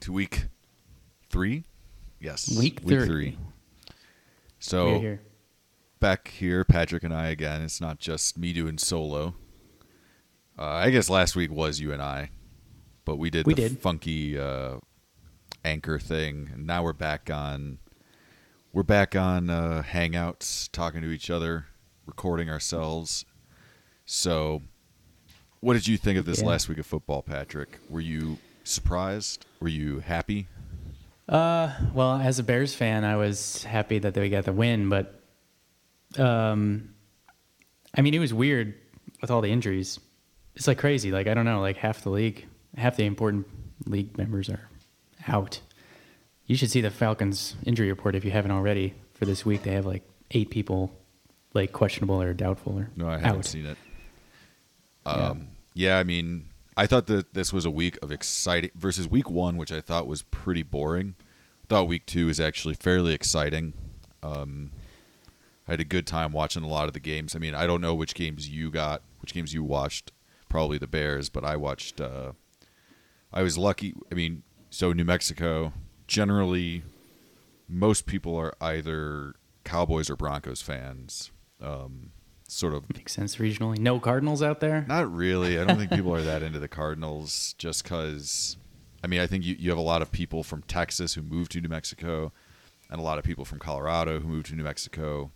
to week three. Yes, Week week three. So here. back here, Patrick and I again. It's not just me doing solo. Uh, I guess last week was you and I, but we did We the did. funky uh, anchor thing, and now we're back on. We're back on uh, Hangouts, talking to each other, recording ourselves. So, what did you think of this Yeah. last week of football, Patrick? Were you surprised? Were you happy? Uh, well, as a Bears fan, I was happy that they got the win, but um, I mean, it was weird with all the injuries. It's like crazy. Like I don't know, like half the league, half the important league members are out. You should see the Falcons injury report if you haven't already for this week. They have like eight people, like questionable or doubtful or No, I haven't out. seen it. Yeah. Um, yeah. I mean, I thought that this was a week of exciting versus week one, which I thought was pretty boring. I thought week two was actually fairly exciting. Um, I had a good time watching a lot of the games. I mean, I don't know which games you got, which games you watched. Probably the Bears, but I watched. Uh, I was lucky. I mean, so New Mexico. Generally, most people are either Cowboys or Broncos fans. Um, sort of Makes sense regionally. No Cardinals out there. not really. I don't think people are that into the Cardinals just because, I mean, I think you, you have a lot of people from Texas who moved to New Mexico and a lot of people from Colorado who moved to New Mexico.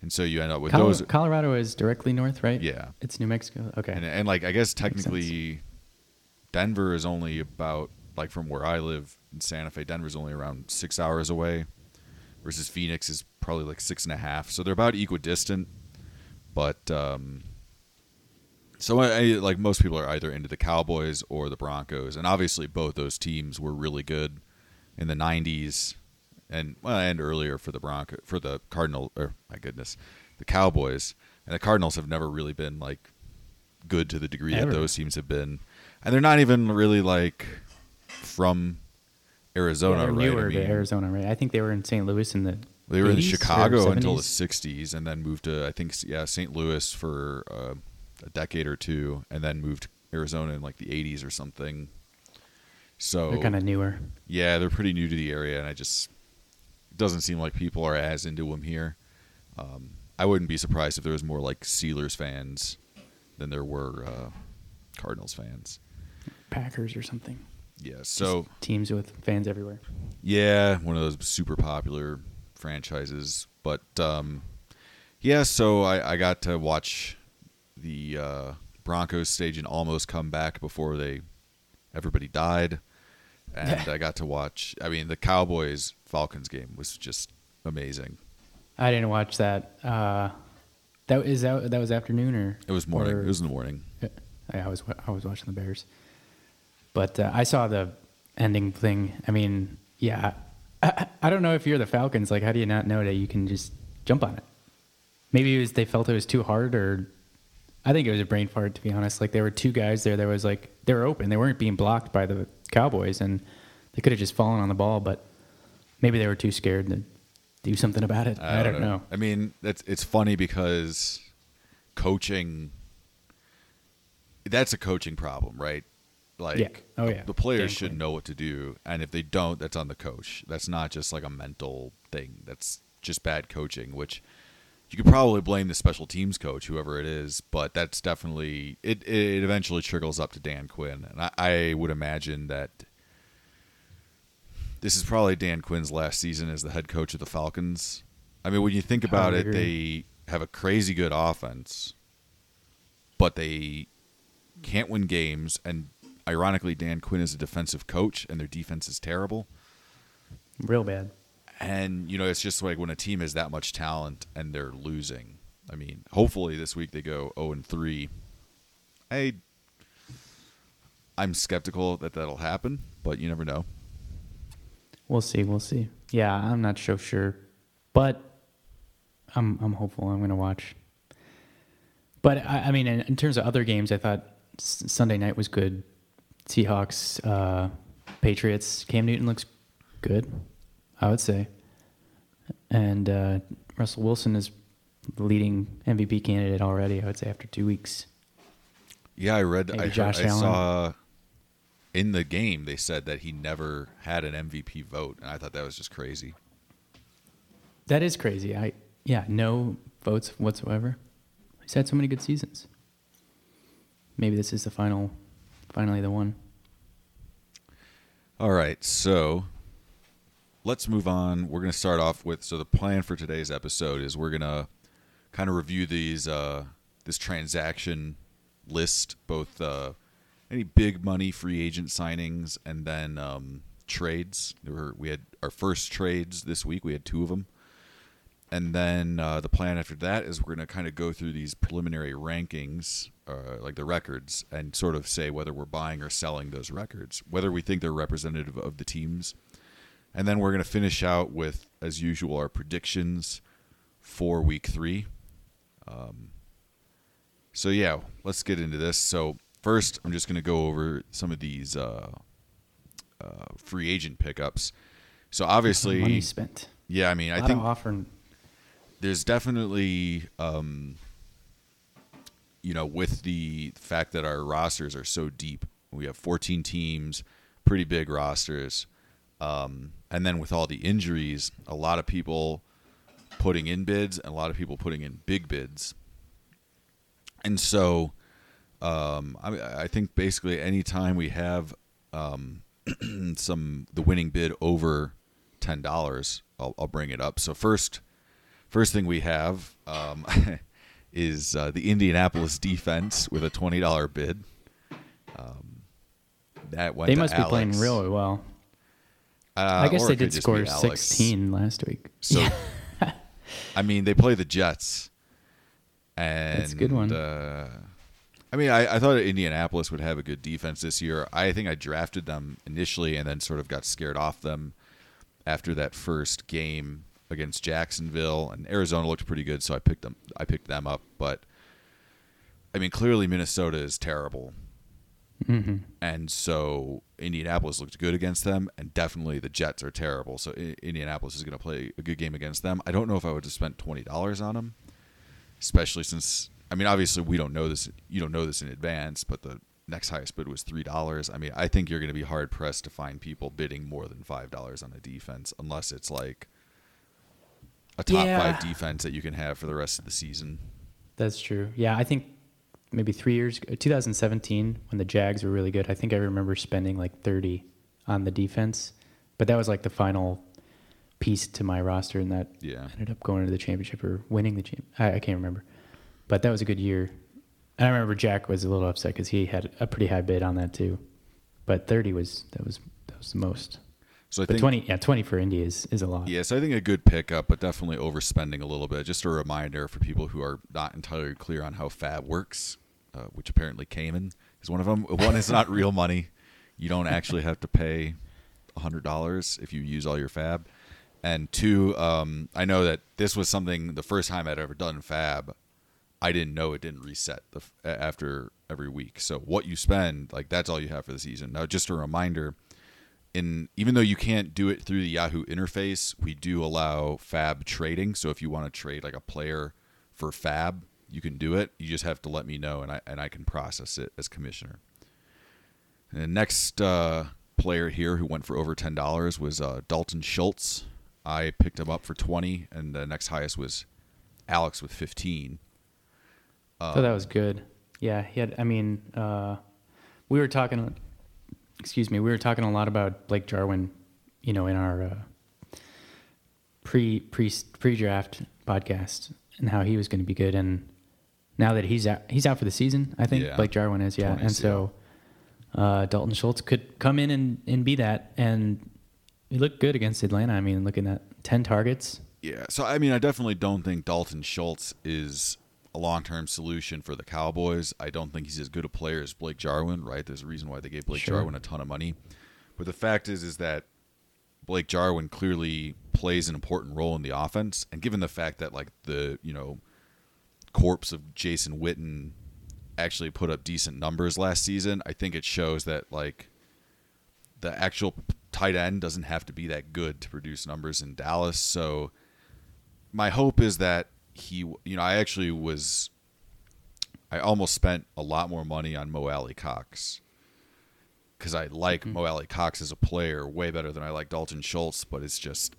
And so you end up with Colo- those. Colorado is directly north, right? Yeah. It's New Mexico. Okay. And, and like, I guess technically, Denver is only about, like, from where I live in Santa Fe, Denver's only around six hours away versus Phoenix is probably like six and a half. So they're about equidistant. But, um, So, I, I- like most people are either into the Cowboys or the Broncos, and obviously both those teams were really good in the '90s, and well, and earlier for the Bronco for the Cardinal or my goodness, the Cowboys, and the Cardinals have never really been like good to the degree Ever. that those teams have been, and they're not even really like from Arizona, yeah, right? I mean, to Arizona, right? I think they were in St. Louis in the. They were in Chicago until the '60s, and then moved to I think yeah St. Louis for uh, a decade or two, and then moved to Arizona in like the '80s or something. So They're kind of newer. yeah, they're pretty new to the area, and I just it doesn't seem like people are as into them here. Um, I wouldn't be surprised if there was more like Steelers fans than there were uh, Cardinals fans. Packers or something. Yeah, so Just teams with fans everywhere. Yeah, one of those super popular franchises. But um, yeah, so I, I got to watch the uh, Broncos stage and almost come back before they everybody died, and I got to watch. I mean, the Cowboys Falcons game was just amazing. I didn't watch that. Uh, that is that that was afternoon or It was morning. or- it was in the morning. I was I was watching the Bears, but uh, I saw the ending thing. I mean, yeah, I, I don't know if you're the Falcons. Like, how do you not know that you can just jump on it? Maybe it was they felt it was too hard, or I think it was a brain fart. To be honest, like there were two guys there. that was like they were open. They weren't being blocked by the Cowboys, and they could have just fallen on the ball. But maybe they were too scared to do something about it. I, don't know. I mean, that's it's funny because coaching that's a coaching problem, right? Like Yeah. Oh, yeah. the players should know what to do, and if they don't, that's on the coach. That's not just like a mental thing. That's just bad coaching, which you could probably blame the special teams coach, whoever it is, but that's definitely it. It eventually trickles up to Dan Quinn, and I, I would imagine that this is probably Dan Quinn's last season as the head coach of the Falcons. I mean, when you think about it, they have a crazy good offense, but they can't win games. And ironically, Dan Quinn is a defensive coach, and their defense is terrible. Real bad. And you know, it's just like when a team has that much talent and they're losing. I mean, hopefully this week they go zero and three. I I'm skeptical that that'll happen, but you never know. We'll see. We'll see. Yeah, I'm not so sure, but I'm I'm hopeful. I'm gonna watch. But I, I mean, in, in terms of other games, I thought S- Sunday night was good. Seahawks, uh, Patriots. Cam Newton looks good, I would say, and uh, Russell Wilson is the leading MVP candidate already. I would say after two weeks. Yeah, I read. Maybe I, Josh heard, I saw in the game they said that he never had an MVP vote, and I thought that was just crazy. That is crazy. I yeah, no votes whatsoever. He's had so many good seasons. Maybe this is the final, finally the one. All right, so let's move on. We're going to start off with so the plan for today's episode is we're going to kind of review these uh, this transaction list, both uh, any big money free agent signings and then um, trades. Were, we had our first trades this week. We had two of them. And then uh, the plan after that is we're going to kind of go through these preliminary rankings, uh, like the records, and sort of say whether we're buying or selling those records, whether we think they're representative of the teams. And then we're going to finish out with, as usual, our predictions for week three. Um, so, yeah, let's get into this. So, first, I'm just going to go over some of these uh, uh, free agent pickups. So, obviously, money spent. yeah, I mean, I think offering. There's definitely um, you know with the fact that our rosters are so deep we have 14 teams pretty big rosters um, and then with all the injuries a lot of people putting in bids and a lot of people putting in big bids. And so um, I, I think basically anytime we have um, some the winning bid over ten dollars I'll, I'll bring it up. So first First thing we have um, is uh, the Indianapolis defense with a twenty dollar bid. Um, that went. They must be playing really well. Uh, I guess they did score 16 last week. So, I mean, they play the Jets, and That's a good one. Uh, I mean, I, I thought Indianapolis would have a good defense this year. I think I drafted them initially, and then sort of got scared off them after that first game against Jacksonville, and Arizona looked pretty good, so I picked them. I picked them up, but I mean, clearly Minnesota is terrible, hmm and so Indianapolis looked good against them, and definitely the Jets are terrible. So I- Indianapolis is going to play a good game against them. I don't know if I would have spent twenty dollars on them, especially since I mean, obviously we don't know this. You don't know this in advance, but the next highest bid was three dollars. I mean, I think you're going to be hard pressed to find people bidding more than five dollars on a defense, unless it's like a top Yeah. five defense that you can have for the rest of the season. That's true. Yeah, I think maybe three years, uh, 2017, when the Jags were really good. I think I remember spending like 30 on the defense, but that was like the final piece to my roster, and that Yeah. ended up going to the championship or winning the champ. I, I can't remember, but that was a good year. And I remember Jack was a little upset because he had a pretty high bid on that too, but 30 was that was that was the most. So I But think 20, yeah, 20 for Indy is is a lot. Yes, I think a good pickup, but definitely overspending a little bit. Just a reminder for people who are not entirely clear on how FAAB works, uh, which apparently Cayman is one of them. One is not real money; you don't actually have to pay hundred dollars if you use all your FAAB. And two, um, I know that this was something the first time I'd ever done FAAB. I didn't know it didn't reset the, after every week. So what you spend, like that's all you have for the season. Now, just a reminder in even though you can't do it through the Yahoo interface, we do allow FAAB trading. So if you want to trade like a player for FAAB, you can do it. You just have to let me know, and I and I can process it as commissioner. And the next uh, player here who went for over ten dollars was uh, Dalton Schultz. I picked him up for twenty, and the next highest was Alex with fifteen. I thought that was good. Yeah, he had. I mean, uh, we were talking. Excuse me. We were talking a lot about Blake Jarwin. You know, in our uh, pre pre pre draft podcast, and how he was going to be good. And now that he's out, he's out for the season. I think Yeah. Blake Jarwin is. Yeah, 20s, and so uh, Dalton Schultz could come in and, and be that. And he looked good against Atlanta. I mean, looking at ten targets. Yeah, so I mean, I definitely don't think Dalton Schultz is a long-term solution for the Cowboys. I don't think he's as good a player as Blake Jarwin. Right? There's a reason why they gave Blake Sure. Jarwin a ton of money. But the fact is, is that Blake Jarwin clearly plays an important role in the offense, and given the fact that like the you know corpse of Jason Witten actually put up decent numbers last season, I think it shows that like the actual tight end doesn't have to be that good to produce numbers in Dallas. So my hope is that he, you know, I actually was I almost spent a lot more money on Mo Alie-Cox because I like Mm-hmm. Mo Alie-Cox as a player way better than I like Dalton Schultz, but it's just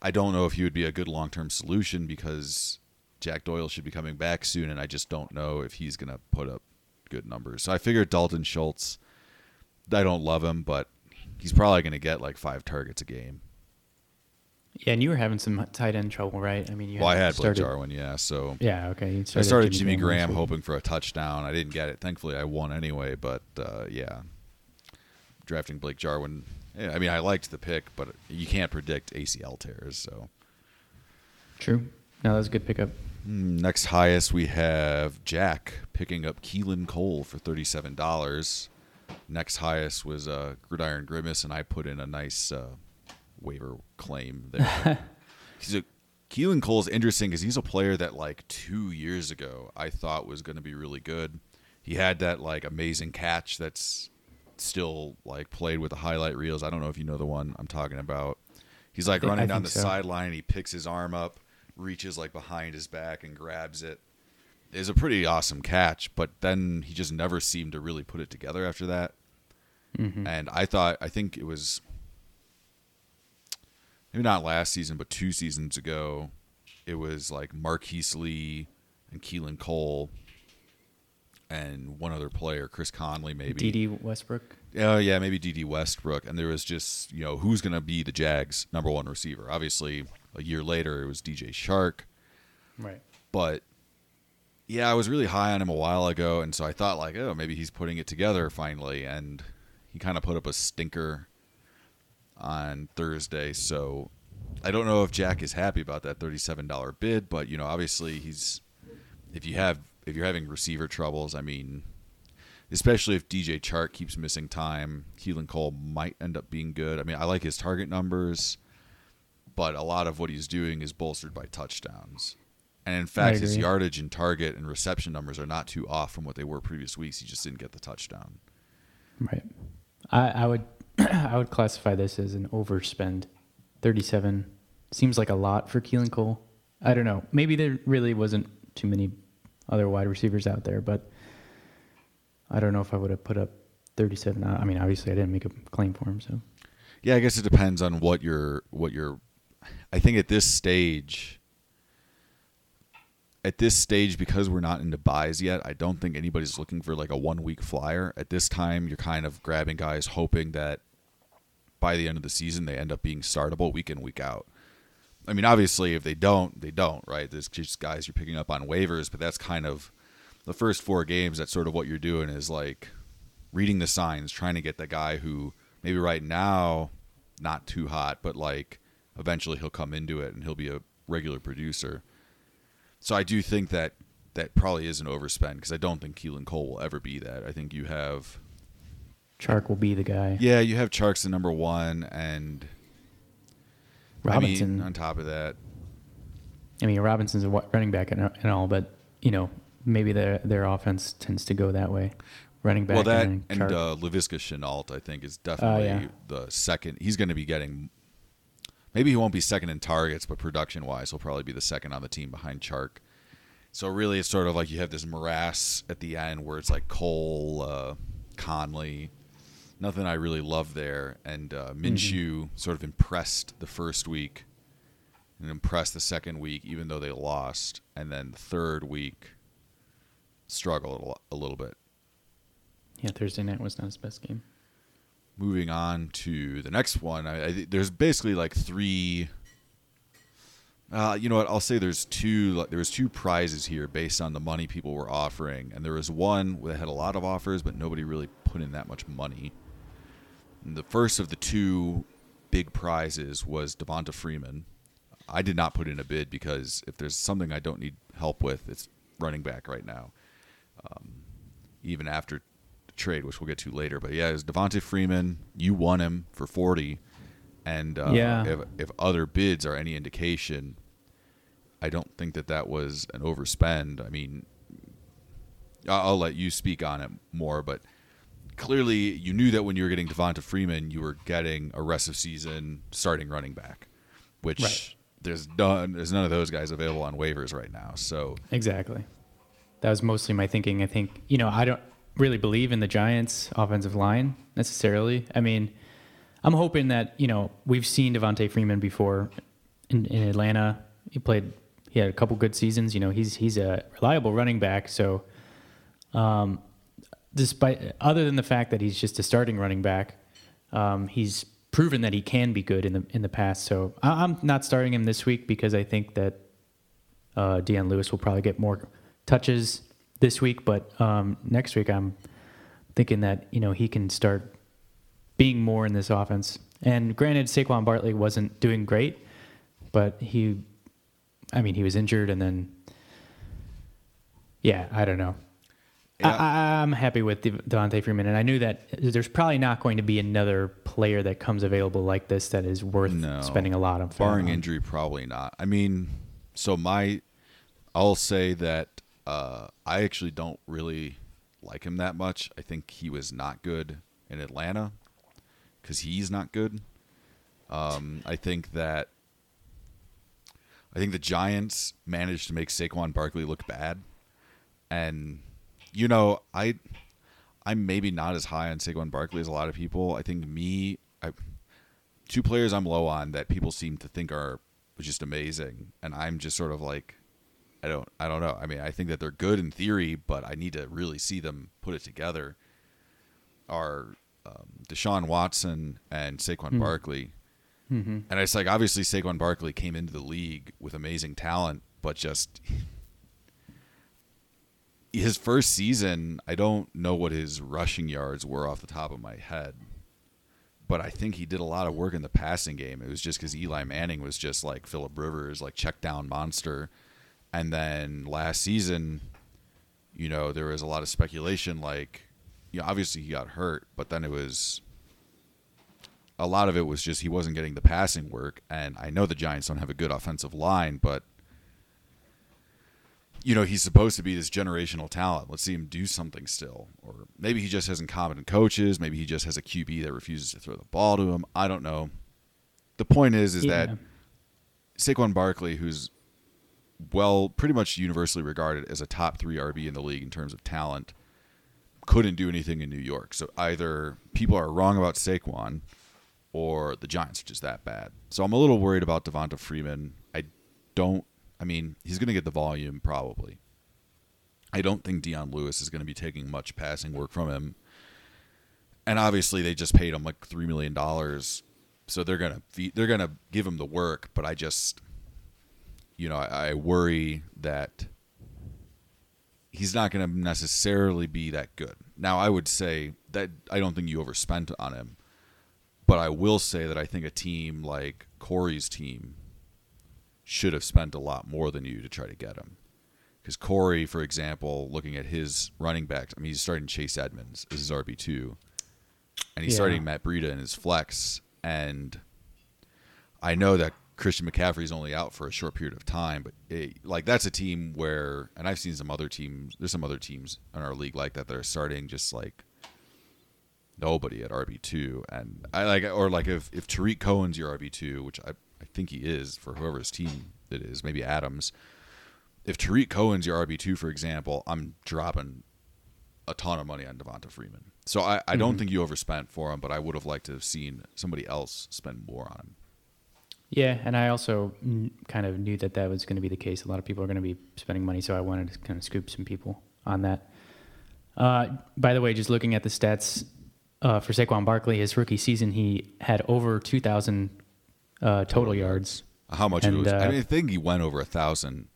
I don't know if he would be a good long term solution because Jack Doyle should be coming back soon, and I just don't know if he's gonna put up good numbers. So I figured Dalton Schultz. I don't love him, but he's probably gonna get like five targets a game. Yeah, and you were having some tight end trouble, right? I mean, you Well, I had Blake Jarwin, yeah. So Yeah, okay. You I started Jimmy last Graham week. hoping for a touchdown. I didn't get it. Thankfully, I won anyway. But uh, yeah, drafting Blake Jarwin. Yeah, I mean, I liked the pick, but you can't predict ACL tears. So True. No, that was a good pickup. Mm, next highest, we have Jack picking up Keelan Cole for thirty-seven dollars. Next highest was uh, Gridiron Grimace, and I put in a nice uh, waiver claim there. he's a Keelan Cole's interesting because he's a player that like two years ago I thought was going to be really good. He had that like amazing catch that's still like played with the highlight reels. I don't know if you know the one I'm talking about. He's like think- running down the so. sideline and he picks his arm up, reaches like behind his back and grabs it. It's a pretty awesome catch, but then he just never seemed to really put it together after that. Mm-hmm. And I thought, I think it was maybe not last season, but two seasons ago, it was like Marquise Lee and Keelan Cole and one other player, Chris Conley, maybe. Dede Westbrook. Oh yeah, maybe Dede Westbrook, and there was just you know who's going to be the Jags' number one receiver. Obviously, a year later it was DJ Chark, Right. but yeah, I was really high on him a while ago, and so I thought like, oh, maybe he's putting it together finally, and he kind of put up a stinker on Thursday. So I don't know if Jack is happy about that thirty-seven dollar bid, but you know, obviously he's if you have if you're having receiver troubles, I mean, especially if DJ Chark keeps missing time, Keelan Cole might end up being good. I mean, I like his target numbers, but a lot of what he's doing is bolstered by touchdowns. And in fact, his yardage and target and reception numbers are not too off from what they were previous weeks. He just didn't get the touchdown. Right. I, I would I would classify this as an overspend. Thirty-seven seems like a lot for Keelan Cole. I don't know. Maybe there really wasn't too many other wide receivers out there, but I don't know if I would have put up thirty-seven. I I mean, obviously, I didn't make a claim for him, so Yeah, I guess it depends on what your what your. I think at this stage. At this stage, because we're not into byes yet, I don't think anybody's looking for like a one week flyer. At this time, you're kind of grabbing guys, hoping that by the end of the season they end up being startable week in week out. I mean, obviously, if they don't, they don't, right? There's just guys you're picking up on waivers, but that's kind of the first four games. That's sort of what you're doing is like reading the signs, trying to get the guy who maybe right now not too hot, but like eventually he'll come into it and he'll be a regular producer. So I do think that that probably is an overspend because I don't think Keelan Cole will ever be that. I think you have Chark will be the guy. yeah, you have Charks the number one, and Robinson. I mean, on top of that, I mean, Robinson's a running back and, and all, but you know, maybe their their offense tends to go that way. Running back well, that and, and uh, Laviska Shenault, I think, is definitely yeah. the second. He's going to be getting. Maybe he won't be second in targets, but production wise, he'll probably be the second on the team behind Chark. So really, it's sort of like you have this morass at the end where it's like Cole, uh, Conley. Nothing I really love there, and uh, Minshew sort of impressed the first week, and impressed the second week, even though they lost, and then the third week struggled a little bit. yeah, Thursday night was not his best game. Moving on to the next one, I, I, there's basically like three. Uh, you know what? I'll say there's two. like, There was two prizes here based on the money people were offering, and there was one that had a lot of offers, but nobody really put in that much money. And the first of the two big prizes was Devonta Freeman. I did not put in a bid because if there's something I don't need help with, it's running back right now. Um, even after trade, which we'll get to later. But yeah, it's Devonta Freeman. You won him for forty, and uh, Yeah. if if other bids are any indication, I don't think that that was an overspend. I mean, I'll, I'll let you speak on it more, but clearly you knew that when you were getting Devonta Freeman, you were getting a rest of season starting running back, which Right. there's none there's none of those guys available on waivers right now. So Exactly. That was mostly my thinking. I think you know I don't really believe in the Giants' offensive line necessarily. I mean, I'm hoping that you know we've seen Devonta Freeman before in, in Atlanta. He played. He had a couple good seasons. You know, he's he's a reliable running back. So, um, despite other than the fact that he's just a starting running back, um, he's proven that he can be good in the in the past. So I, I'm not starting him this week because I think that uh, Dion Lewis will probably get more touches this week. But um, next week, I'm thinking that you know he can start being more in this offense. And granted, Saquon Barkley wasn't doing great, but he, I mean, he was injured, and then, yeah, I don't know. Yeah. I, I'm happy with Dev- Devonta Freeman, and I knew that there's probably not going to be another player that comes available like this that is worth No. spending a lot of. Barring on. injury, probably not. I mean, so my, I'll say that uh, I actually don't really like him that much. I think he was not good in Atlanta because he's not good. Um, I think that I think the Giants managed to make Saquon Barkley look bad, and you know I I'm maybe not as high on Saquon Barkley as a lot of people. I think me, I, two players I'm low on that people seem to think are just amazing, and I'm just sort of like, I don't, I don't know. I mean, I think that they're good in theory, but I need to really see them put it together. Are um, Deshaun Watson and Saquon Barkley, and it's like obviously Saquon Barkley came into the league with amazing talent, but just his first season, I don't know what his rushing yards were off the top of my head, but I think he did a lot of work in the passing game. It was just because Eli Manning was just like Philip Rivers, like check down monster. And then last season, you know, there was a lot of speculation, like, you know, obviously he got hurt, but then it was a lot of it was just he wasn't getting the passing work. And I know the Giants don't have a good offensive line, but you know, he's supposed to be this generational talent. Let's see him do something still. Or maybe he just has incompetent coaches. Maybe he just has a QB that refuses to throw the ball to him. I don't know. The point is, is Yeah. that Saquon Barkley, who's well, pretty much universally regarded as a top three RB in the league in terms of talent, couldn't do anything in New York. So either people are wrong about Saquon, or the Giants are just that bad. So I'm a little worried about Devonta Freeman. I don't. I mean, he's going to get the volume probably. I don't think Dion Lewis is going to be taking much passing work from him. And obviously, they just paid him like three million dollars, so they're gonna they're gonna give him the work. But I just, you know, I, I worry that he's not going to necessarily be that good. Now, I would say that I don't think you overspent on him, but I will say that I think a team like Corey's team should have spent a lot more than you to try to get him. Because Corey, for example, looking at his running backs, I mean, he's starting Chase Edmonds as his RB two, and he's Yeah. starting Matt Breida in his flex. And I know that Christian McCaffrey's only out for a short period of time, but it, like that's a team where, and I've seen some other teams. There's some other teams in our league like that that are starting just like nobody at RB two, and I like or like if if Tarik Cohen's your RB two, which I I think he is for whoever's team it is, maybe Adams. If Tarik Cohen's your RB two, for example, I'm dropping a ton of money on Devonta Freeman. So I, I don't mm-hmm. think you overspent for him, but I would have liked to have seen somebody else spend more on him. Yeah, and I also kind of knew that that was going to be the case. A lot of people are going to be spending money, so I wanted to kind of scoop some people on that. Uh, by the way, just looking at the stats uh, for Saquon Barkley, his rookie season, he had over 2,000 uh, total yards. How much And, was? I uh, mean, I think he went over a thousand.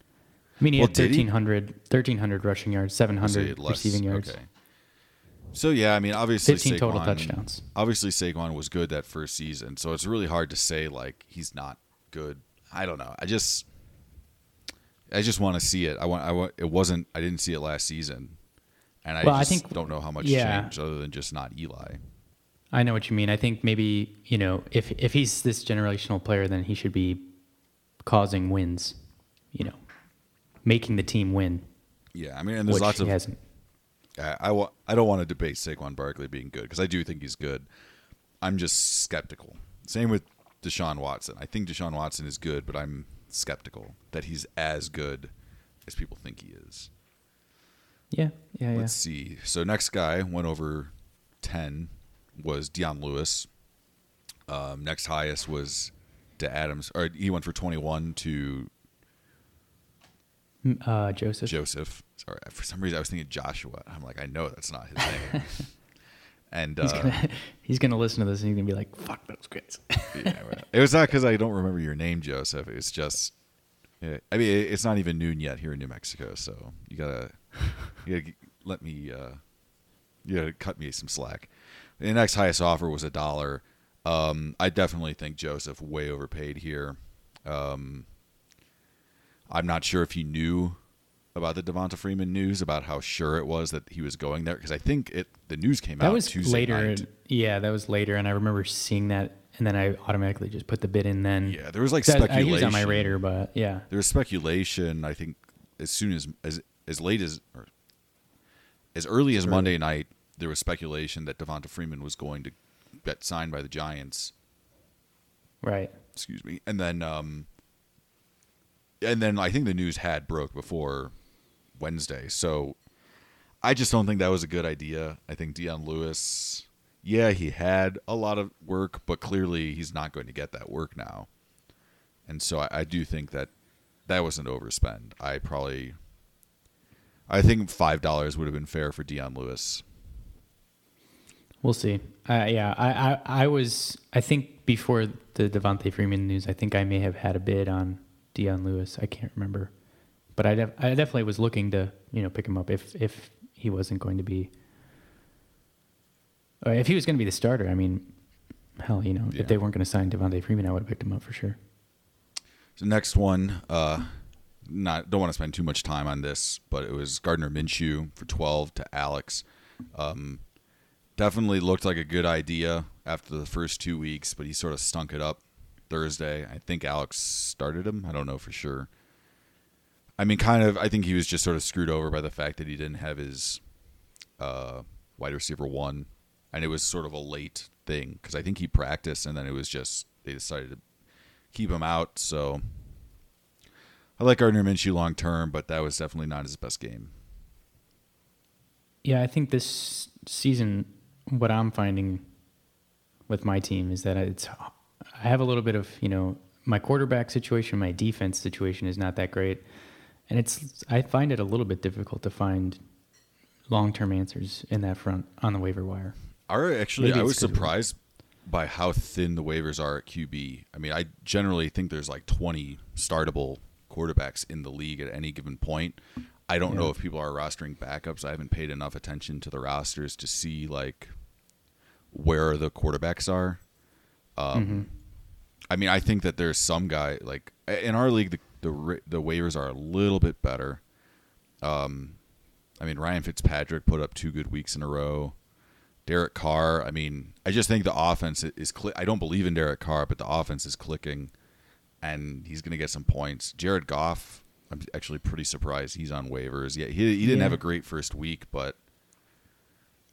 I mean, he Well, had did 1,300, 1,300 rushing yards, 700 receiving yards. Okay. So yeah, I mean, obviously 15 total touchdowns. Obviously, Saquon was good that first season, so it's really hard to say like he's not good. I don't know. I just, I just want to see it. I want. I want. It wasn't. I didn't see it last season, and I Well, I think- don't know how much yeah. changed other than just not Eli. I know what you mean. I think maybe you know if if he's this generational player, then he should be causing wins. You know, making the team win, Yeah, I mean, and there's lots of hasn't. I, I, wa- I don't want to debate Saquon Barkley being good because I do think he's good. I'm just skeptical. Same with Deshaun Watson. I think Deshaun Watson is good, but I'm skeptical that he's as good as people think he is. Yeah, yeah, yeah. Let's see. So next guy went over ten was Dion Lewis. Um, next highest was to Adams, or he went for twenty one to Uh, Joseph. Joseph. Sorry, for some reason I was thinking Joshua. I'm like, I know that's not his name. and He's uh, gonna he's gonna listen to this and he's gonna be like, "Fuck those kids." yeah, it was not because I don't remember your name, Joseph. It's just, I mean, it- it's not even noon yet here in New Mexico, so you gotta, you gotta let me, uh, you gotta cut me some slack. The next highest offer was a dollar. Um, I definitely think Joseph way overpaid here. Um, I'm not sure if he knew about the Devonta Freeman news about how sure it was that he was going there because I think it the news came that out was Tuesday later. night. Yeah, that was later, and I remember seeing that, and then I automatically just put the bid in. Then Yeah, there was like That- I speculation. used on my radar, but yeah, there was speculation. I think as soon as as as late as or as early as Monday night, there was speculation that Devonta Freeman was going to get signed by the Giants. right. Excuse me, and then um, and then I think the news had broke before Wednesday. So I just don't think that was a good idea. I think Dion Lewis, yeah, he had a lot of work, but clearly he's not going to get that work now. And so I, I do think that that was an overspend. I probably, I think five dollars would have been fair for Dion Lewis. We'll see. Uh, yeah, I, I, I was. I think before the Devonta Freeman news, I think I may have had a bid on Dion Lewis. I can't remember, but I, def- I definitely was looking to you know pick him up if if he wasn't going to be. Or if he was going to be the starter, I mean, hell, you know, Yeah. if they weren't going to sign Devonta Freeman, I would have picked him up for sure. So next one, uh, not don't want to spend too much time on this, but it was Gardner Minshew for twelve to Alex. Um, definitely looked like a good idea after the first two weeks, but he sort of stunk it up Thursday. I think Alex started him. I don't know for sure. I mean, kind of. I think he was just sort of screwed over by the fact that he didn't have his uh, wide receiver one, and it was sort of a late thing because I think he practiced, and then it was just they decided to keep him out. So I like Gardner Minshew long term, but that was definitely not his best game. Yeah, I think this season, what I'm finding with my team is that it's I have a little bit of you know my quarterback situation, my defense situation is not that great, and it's I find it a little bit difficult to find long term answers in that front on the waiver wire. Our actually, Maybe I was was 'cause of- surprised by how thin the waivers are at QB. I mean, I generally think there's like 20 startable quarterbacks in the league at any given point. I don't know if people are rostering backups. I haven't paid enough attention to the rosters to see like where the quarterbacks are. Um, I mean, I think that there's some guy like in our league, the the, the waivers are a little bit better. Um, I mean, Ryan Fitzpatrick put up two good weeks in a row. Derek Carr. I mean, I just think the offense is. Cli- I don't believe in Derek Carr, but the offense is clicking, and he's going to get some points. Jared Goff. I'm actually pretty surprised he's on waivers. Yeah, he he didn't Yeah. have a great first week, but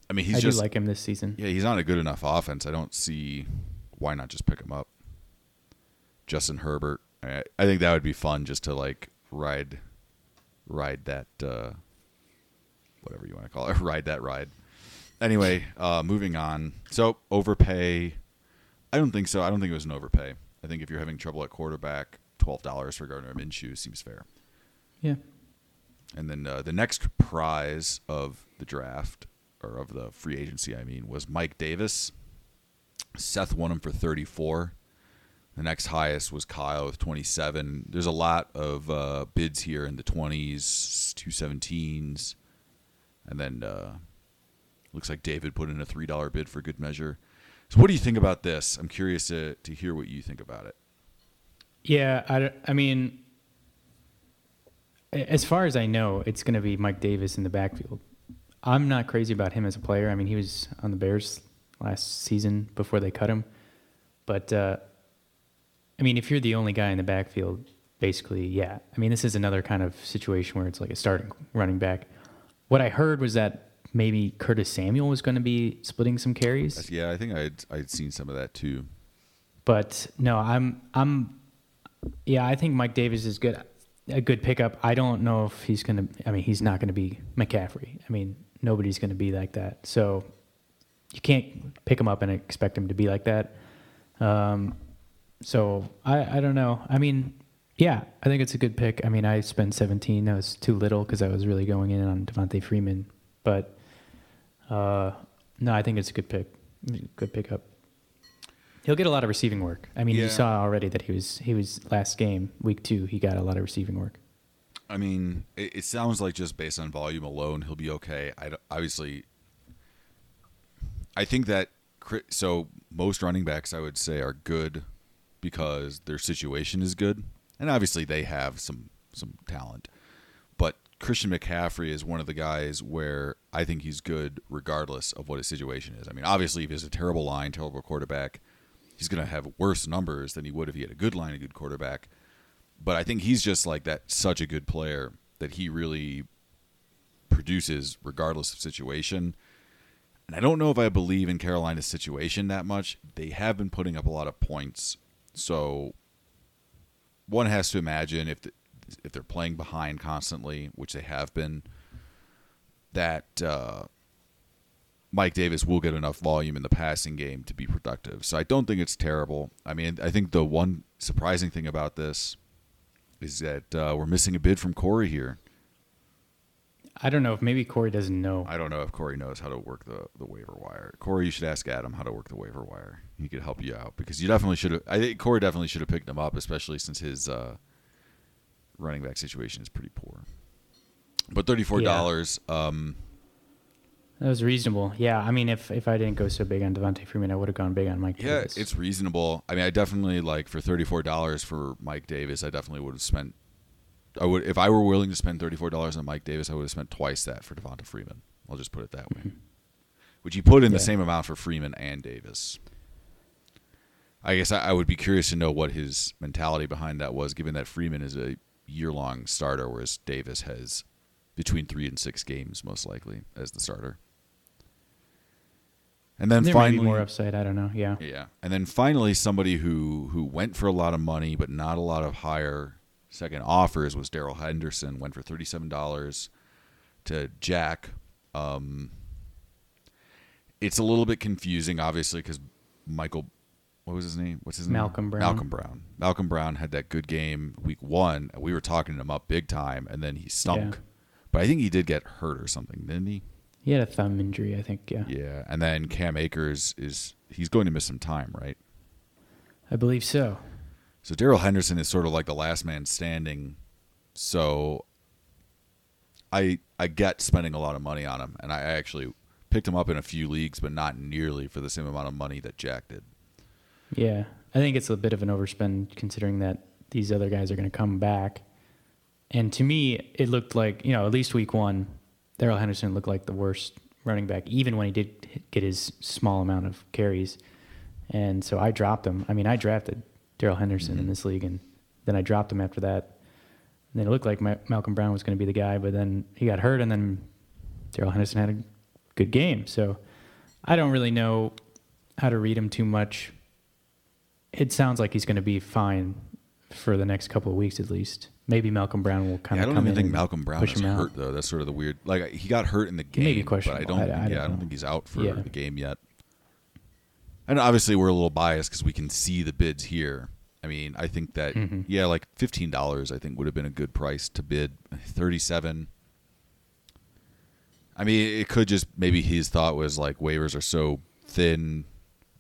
I mean, he's I just do like him this season. yeah, he's on a good enough offense. I don't see why not just pick him up. Justin Herbert. I, I think that would be fun just to like ride, ride that, uh, whatever you want to call it, ride that ride. Anyway, uh, moving on. So overpay. I don't think so. I don't think it was an overpay. I think if you're having trouble at quarterback, twelve dollars for Gardner Minshew seems fair. Yeah, And then uh, the next prize of the draft, or of the free agency, I mean, was Mike Davis. Seth won him for 34. The next highest was Kyle with 27. There's a lot of uh, bids here in the 20s, 217s. And then uh, looks like David put in a $3 bid for good measure. So, what do you think about this? I'm curious to, to hear what you think about it. yeah. I, I mean, as far as I know, it's going to be Mike Davis in the backfield. I'm not crazy about him as a player. I mean, he was on the Bears last season before they cut him. But uh, I mean, if you're the only guy in the backfield, basically, yeah. I mean, this is another kind of situation where it's like a starting running back. What I heard was that maybe Curtis Samuel was going to be splitting some carries. Yeah, I think I'd, I'd seen some of that too. But no, I'm I'm yeah, I think Mike Davis is good. a good pickup. I don't know if he's going to. I mean, he's not going to be McCaffrey. I mean, nobody's going to be like that. So you can't pick him up and expect him to be like that. Um, so I, I don't know. I mean, yeah, I think it's a good pick. I mean, I spent 17. That was too little because I was really going in on Devonta Freeman. But uh, no, I think it's a good pick. Good pickup. He'll get a lot of receiving work. I mean, Yeah. you saw already that he was he was last game, week two. He got a lot of receiving work. I mean, it, it sounds like just based on volume alone, he'll be okay. I obviously, I think that so most running backs I would say are good because their situation is good, and obviously they have some some talent. But Christian McCaffrey is one of the guys where I think he's good regardless of what his situation is. I mean, obviously, if he has a terrible line, terrible quarterback, he's going to have worse numbers than he would if he had a good line, a good quarterback but I think he's just like that such a good player that he really produces regardless of situation. And I don't know if I believe in Carolina's situation that much. They have been putting up a lot of points. So one has to imagine if the, if they're playing behind constantly, which they have been, that uh, Mike Davis will get enough volume in the passing game to be productive. So I don't think it's terrible. I mean, I think the one surprising thing about this is that uh, we're missing a bid from Corey here. I don't know if maybe Corey doesn't know. I don't know if Corey knows how to work the, the waiver wire. Corey, you should ask Adam how to work the waiver wire. He could help you out because you definitely should have. I think Corey definitely should have picked him up, especially since his uh, running back situation is pretty poor. But thirty four dollars. Um, That was reasonable. Yeah, I mean, if if I didn't go so big on Devonta Freeman, I would have gone big on Mike yeah, Davis. it's reasonable. I mean, I definitely like for thirty four dollars for Mike Davis. I definitely would have spent. I would if I were willing to spend thirty four dollars on Mike Davis. I would have spent twice that for Devonta Freeman. I'll just put it that way. Would you put in the same amount for Freeman and Davis. I guess I, I would be curious to know what his mentality behind that was, given that Freeman is a year long starter, whereas Davis has between three and six games most likely as the starter. And then there finally, more upside. I don't know. Yeah. yeah, and then finally, somebody who who went for a lot of money but not a lot of higher second offers was Darrell Henderson. Went for thirty seven dollars to Jack. Um, it's a little bit confusing, obviously, because Michael, what was his name? What's his name? Malcolm Brown. Malcolm Brown. Malcolm Brown had that good game week one, and we were talking him up big time, and then he stunk. Yeah. But I think he did get hurt or something, didn't he? He had a thumb injury, I think. Yeah. Yeah, and then Cam Akers is he's going to miss some time, right? I believe so. So Darrell Henderson is sort of like the last man standing. So I I get spending a lot of money on him, and I actually picked him up in a few leagues, but not nearly for the same amount of money that Jack did. Yeah, I think it's a bit of an overspend considering that these other guys are going to come back. And to me, it looked like you know at least week one, Darrell Henderson looked like the worst running back, even when he did get his small amount of carries. And so I dropped him. I mean, I drafted Darrell Henderson in mm-hmm. this league, and then I dropped him after that. And then it looked like Ma- Malcolm Brown was going to be the guy, but then he got hurt, and then Darrell Henderson had a good game. So I don't really know how to read him too much. It sounds like he's going to be fine for the next couple of weeks at least. Maybe Malcolm Brown will kind Yeah, I don't come even in think Malcolm Brown is hurt though. That's sort of the weird. Like he got hurt in the game, Maybe but I questionable. don't. I- I yeah, don't I don't think he's out for Yeah. the game yet. And obviously, we're a little biased because we can see the bids here. I mean, I think that Mhm. yeah, like fifteen dollars, I think would have been a good price to bid. Thirty-seven. I mean, it could just maybe his thought was like waivers are so thin,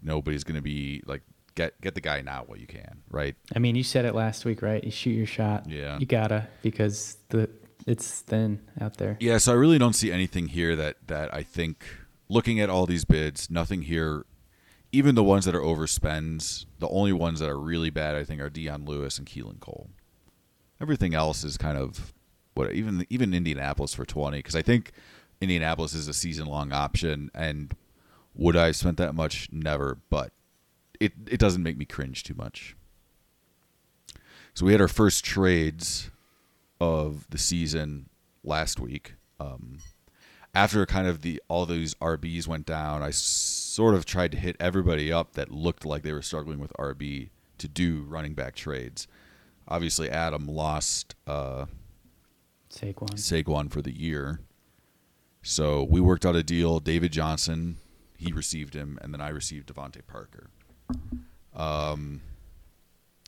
nobody's going to be like get get the guy now while you can, right? I mean, you said it last week, right? You shoot your shot. Yeah. You gotta because the it's thin out there. Yeah, so I really don't see anything here that that I think looking at all these bids, nothing here even the ones that are overspends, the only ones that are really bad I think are Dion Lewis and Keelan Cole. Everything else is kind of what even even Indianapolis for 20 cuz I think Indianapolis is a season long option and would I have spent that much never, but it it doesn't make me cringe too much. So we had our first trades of the season last week. Um, after kind of the all these RBs went down, I sort of tried to hit everybody up that looked like they were struggling with RB to do running back trades. obviously Adam lost uh, Saquon. Saquon for the year. So we worked out a deal. David Johnson, he received him, and then I received DeVante Parker. Um,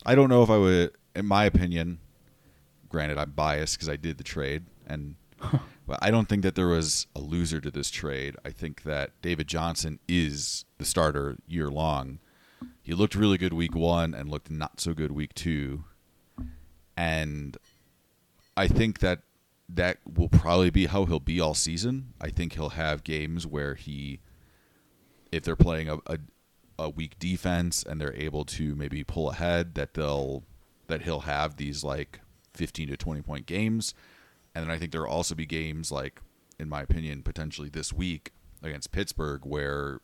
I don't know if I would, in my opinion. Granted, I'm biased because I did the trade, and but I don't think that there was a loser to this trade. I think that David Johnson is the starter year long. He looked really good week one and looked not so good week two, and I think that that will probably be how he'll be all season. I think he'll have games where he, if they're playing a, a, a weak defense and they're able to maybe pull ahead, that they'll that he'll have these like fifteen to twenty point games, and then I think there will also be games like, in my opinion, potentially this week against Pittsburgh where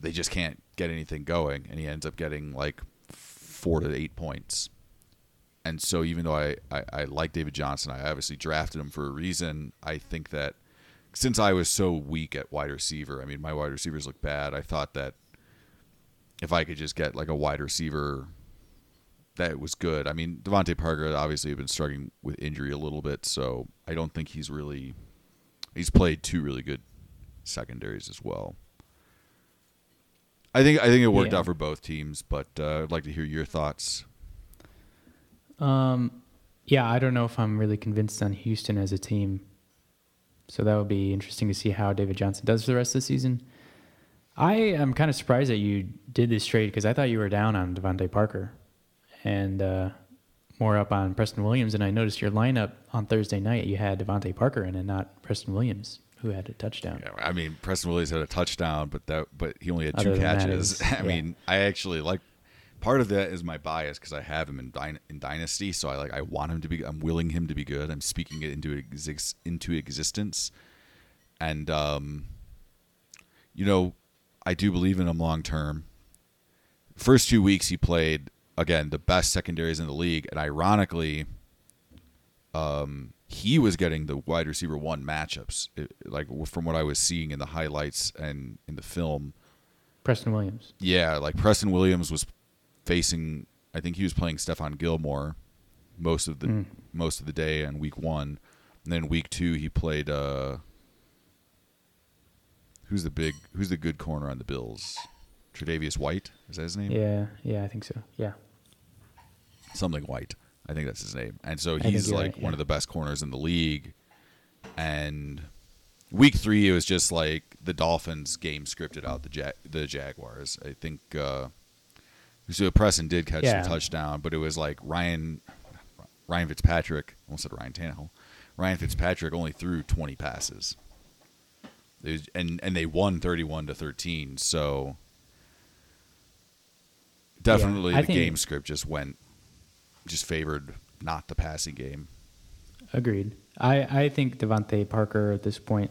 they just can't get anything going, and he ends up getting like four to eight points and so even though I, I, I, like David Johnson, I obviously drafted him for a reason. I think that since I was so weak at wide receiver, I mean my wide receivers look bad. I thought that if I could just get like a wide receiver that was good. I mean DeVante Parker obviously has been struggling with injury a little bit, so I don't think he's really he's played two really good secondaries as well. I think I think it worked Yeah. out for both teams, but uh, I'd like to hear your thoughts. Um, yeah, I don't know if I'm really convinced on Houston as a team. So that would be interesting to see how David Johnson does for the rest of the season. I am kind of surprised that you did this trade because I thought you were down on DeVante Parker and uh, more up on Preston Williams. And I noticed your lineup on Thursday night, you had DeVante Parker in and not Preston Williams, who had a touchdown. Yeah, I mean, Preston Williams had a touchdown, but that but he only had two Other that, catches. was- I yeah. mean, I actually like part of that is my bias because I have him in Dyn- in Dynasty, so I like I want him to be. I'm willing him to be good. I'm speaking it into exis- into existence, and um, you know, I do believe in him long term. First two weeks he played again the best secondaries in the league, and ironically, um, he was getting the wide receiver one matchups. It, like from what I was seeing in the highlights and in the film, Preston Williams. yeah, like Preston Williams was facing. I think he was playing Stephon Gilmore most of the Mm. most of the day in week one, and then week two he played. uh Who's the big? Who's the good corner on the Bills? Tre'Davious White is that his name? Yeah, yeah, I think so. Yeah. Something White. I think that's his name. And so he's like right, one yeah. of the best corners in the league. And week three, it was just like the Dolphins game scripted out the ja- the Jaguars. I think uh, so. Preston did catch Yeah. the touchdown, but it was like Ryan Ryan Fitzpatrick. I almost said Ryan Tannehill. Ryan Fitzpatrick only threw twenty passes. Was, and and they won thirty one to thirteen. So definitely I the think- game script just went just favored not the passing game. Agreed. I, I think DeVante Parker at this point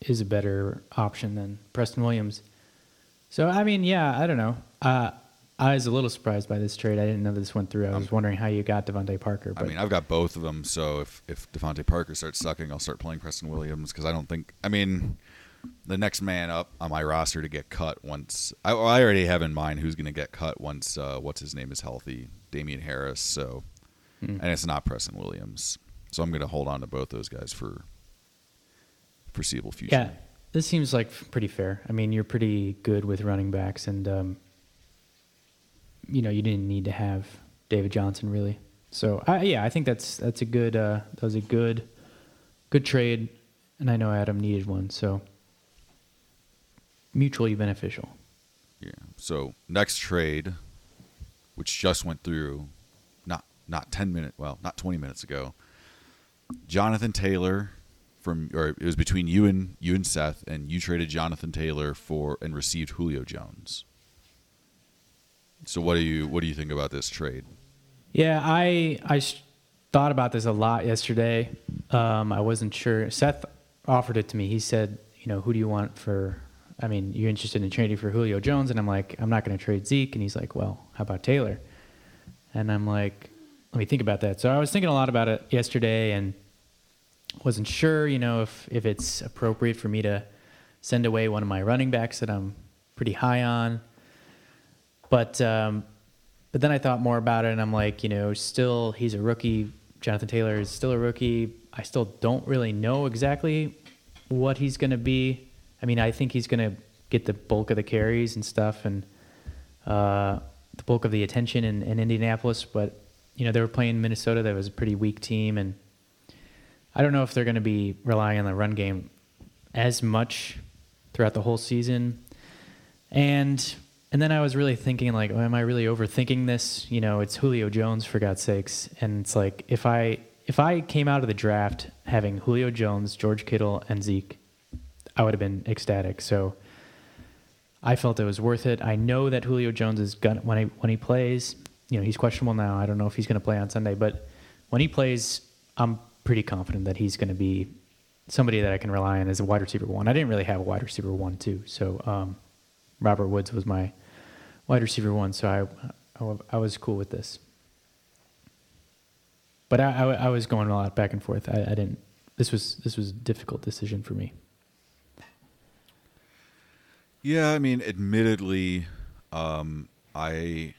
is a better option than Preston Williams. So I mean, yeah, I don't know. Uh, I was a little surprised by this trade. I didn't know this went through. I was wondering how you got DeVante Parker. But I mean, I've got both of them. So if if DeVante Parker starts sucking, I'll start playing Preston Williams because I don't think. I mean, the next man up on my roster to get cut once. I, I already have in mind who's going to get cut once. Uh, what's his name is healthy, Damien Harris. So, Hmm. and it's not Preston Williams. So I'm going to hold on to both those guys for foreseeable future. yeah, this seems like pretty fair. I mean, you're pretty good with running backs, and um, you know you didn't need to have David Johnson really. So I, yeah, I think that's that's a good uh, that was a good good trade, and I know Adam needed one, so mutually beneficial. Yeah. So next trade, which just went through, not not ten minutes, well, not twenty minutes ago. Jonathan Taylor from, or it was between you and you and Seth, and you traded Jonathan Taylor for and received Julio Jones. So what do you what do you think about this trade? Yeah, I I thought about this a lot yesterday. Um, I wasn't sure. Seth offered it to me. He said, you know, who do you want for? I mean, you're interested in trading for Julio Jones, and I'm like, I'm not going to trade Zeke. And he's like, well, how about Taylor? And I'm like, let me think about that. So I was thinking a lot about it yesterday, and wasn't sure, you know, if if it's appropriate for me to send away one of my running backs that I'm pretty high on. But um, but then I thought more about it, and I'm like, you know, still he's a rookie. Jonathan Taylor is still a rookie. I still don't really know exactly what he's going to be. I mean, I think he's going to get the bulk of the carries and stuff, and uh, the bulk of the attention in, in Indianapolis. But you know, they were playing Minnesota. That was a pretty weak team, and I don't know if they're going to be relying on the run game as much throughout the whole season. And and then I was really thinking like, oh, am I really overthinking this? You know, it's Julio Jones for God's sakes, and it's like if I if I came out of the draft having Julio Jones, George Kittle, and Zeke, I would have been ecstatic. So I felt it was worth it. I know that Julio Jones is gonna when he when he plays. You know, he's questionable now. I don't know if he's going to play on Sunday, but when he plays, I'm pretty confident that he's going to be somebody that I can rely on as a wide receiver one. I didn't really have a wide receiver one too, so um, Robert Woods was my wide receiver one, so I, I, I was cool with this. But I, I, I, was going a lot back and forth. I, I didn't. This was this was a difficult decision for me. Yeah, I mean, admittedly, um, I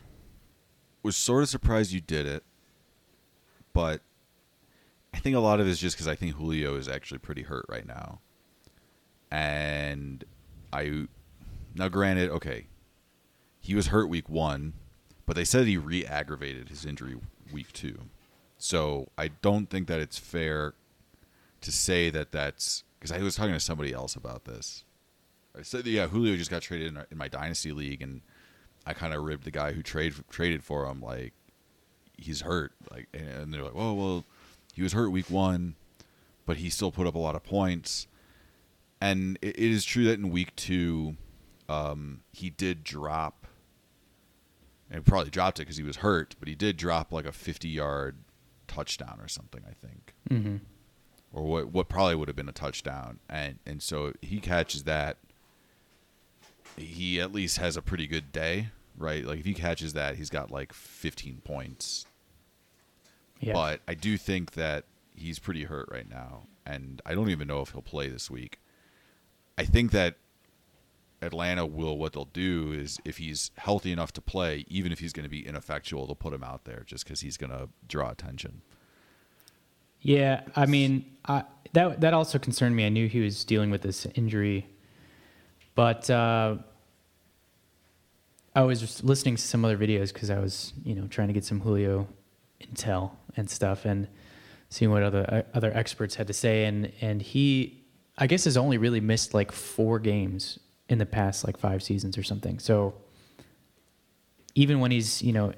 was sort of surprised you did it, but I think a lot of it is just because I think Julio is actually pretty hurt right now, and I now granted, okay, he was hurt week one, but they said he re-aggravated his injury week two, so I don't think that it's fair to say that that's because I was talking to somebody else about this. I said, yeah, Julio just got traded in, in my dynasty league, and I kind of ribbed the guy who trade traded for him, like he's hurt, like, and they're like, oh well he was hurt week one, but he still put up a lot of points. And it, it is true that in week two, um, he did drop, and probably dropped it because he was hurt, but he did drop like a 50 yard touchdown or something, I think. Mm-hmm. Or what, what probably would have been a touchdown. And, and so he catches that. He at least has a pretty good day, right? Like if he catches that, he's got like 15 points yeah. But I do think that he's pretty hurt right now, and I don't even know if he'll play this week. I think that Atlanta will what they'll do is if he's healthy enough to play, even if he's going to be ineffectual, they'll put him out there just because he's going to draw attention. Yeah, I mean, I, that that also concerned me. I knew he was dealing with this injury, but uh, I was just listening to some other videos because I was, you know, trying to get some Julio intel and stuff and seeing what other uh, other experts had to say and and he I guess has only really missed like four games in the past like 5 seasons or something. So even when he's, you know,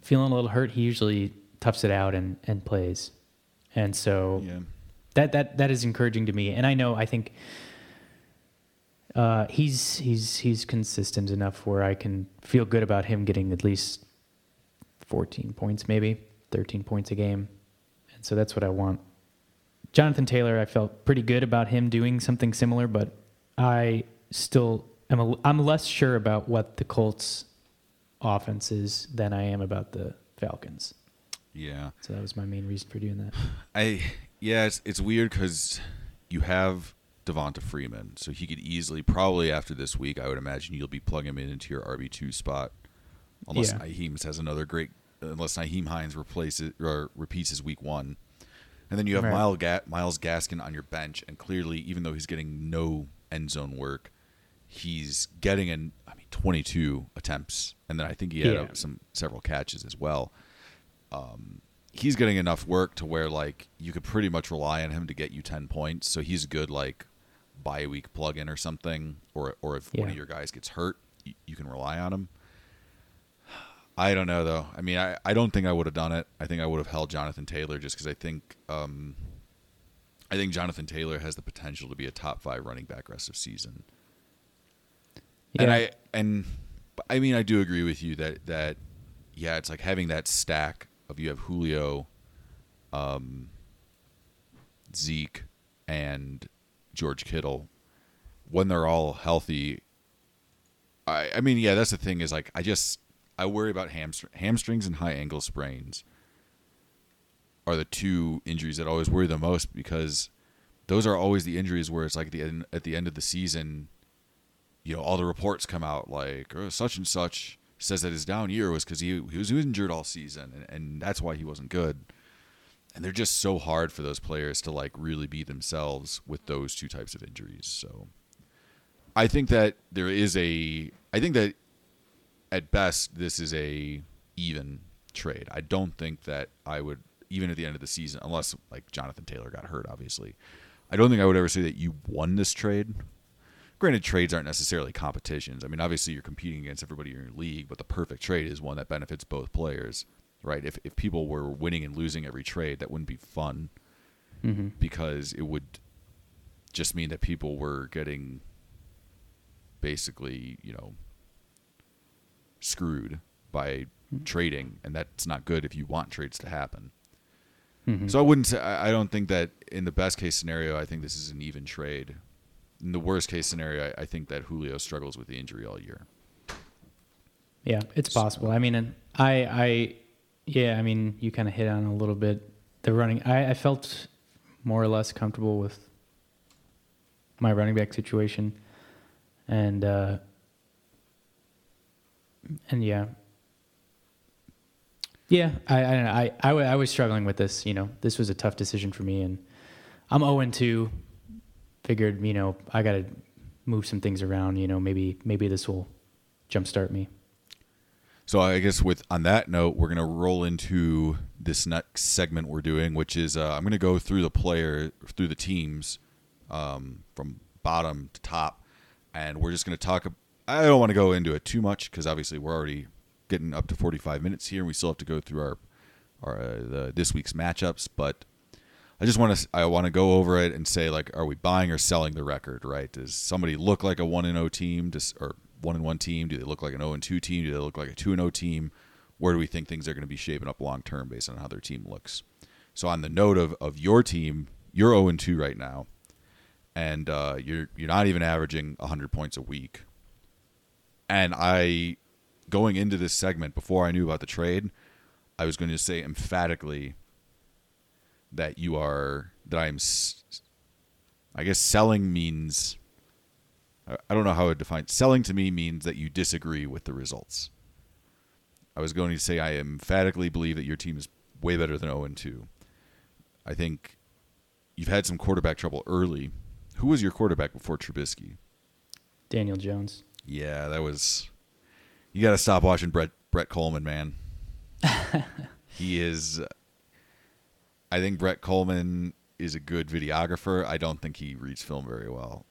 feeling a little hurt, he usually toughs it out and and plays. And so yeah. that that that is encouraging to me. And I know I think uh, he's he's he's consistent enough where I can feel good about him getting at least 14 points, maybe 13 points a game. And so that's what I want. Jonathan Taylor, I felt pretty good about him doing something similar, but I still am a, I'm less sure about what the Colts offense is than I am about the Falcons. Yeah. So that was my main reason for doing that. I yeah, it's it's weird because you have Devonta Freeman, so he could easily probably after this week, I would imagine you'll be plugging him in into your RB two spot unless yeah. Nyheim has another great, unless Nyheim Hines replaces or repeats his week one, and then you have right. Myles, Ga- Myles Gaskin on your bench, and clearly, even though he's getting no end zone work, he's getting an I mean 22 attempts, and then I think he had yeah. some several catches as well. Um, he's getting enough work to where like you could pretty much rely on him to get you 10 points. So he's good like bye week plug in or something, or or if yeah. one of your guys gets hurt, you, you can rely on him. I don't know though. I mean, I, I don't think I would have done it. I think I would have held Jonathan Taylor just because I think um, I think Jonathan Taylor has the potential to be a top five running back rest of season. Yeah. And I and I mean I do agree with you that that yeah, it's like having that stack of you have Julio, um, Zeke, and George Kittle. When they're all healthy, I I mean yeah, that's the thing is like I just I worry about hamstr- hamstrings and high ankle sprains are the two injuries that always worry the most because those are always the injuries where it's like the end, at the end of the season, you know, all the reports come out like oh, such and such says that his down year was because he, he was injured all season, and, and that's why he wasn't good. And they're just so hard for those players to like really be themselves with those two types of injuries. So I think that there is a I think that at best this is a even trade. I don't think that I would even at the end of the season unless like Jonathan Taylor got hurt obviously. I don't think I would ever say that you won this trade. Granted, trades aren't necessarily competitions. I mean, obviously you're competing against everybody in your league, but the perfect trade is one that benefits both players, right? If if people were winning and losing every trade, that wouldn't be fun Mm-hmm. because it would just mean that people were getting basically, you know, screwed by trading, and that's not good if you want trades to happen. Mm-hmm. So I wouldn't say I don't think that in the best case scenario, I think this is an even trade. In the worst case scenario, I, I think that Julio struggles with the injury all year. Yeah, it's possible. I mean, and I, I, yeah, I mean, you kind of hit on a little bit the running. I, I felt more or less comfortable with my running back situation, and uh, and yeah, yeah, I, I know. I, I, I was struggling with this. You know, this was a tough decision for me, and I'm 0 2. Figured, you know, I got to move some things around. You know, maybe maybe this will jumpstart me. So I guess with on that note, we're gonna roll into this next segment we're doing, which is uh, I'm gonna go through the player through the teams um, from bottom to top, and we're just gonna talk. I don't want to go into it too much because obviously we're already getting up to 45 minutes here, and we still have to go through our our uh, the, this week's matchups. But I just want to I want to go over it and say like, are we buying or selling the record? Right? Does somebody look like a one and zero team, Does, or one and one team? Do they look like an zero and two team? Do they look like a two and zero team? Where do we think things are going to be shaping up long term based on how their team looks? So on the note of, of your team, you're zero and two right now, and uh, you're you're not even averaging hundred points a week. And I, going into this segment before I knew about the trade, I was going to say emphatically that you are that I'm. I guess selling means. I- don't know how to define selling. To me means that you disagree with the results. I was going to say I emphatically believe that your team is way better than zero and two. I think you've had some quarterback trouble early. Who was your quarterback before Trubisky? Daniel Jones. Yeah, that was. You got to stop watching Brett Brett Kollmann, man. he is. I think Brett Kollmann is a good videographer. I don't think he reads film very well.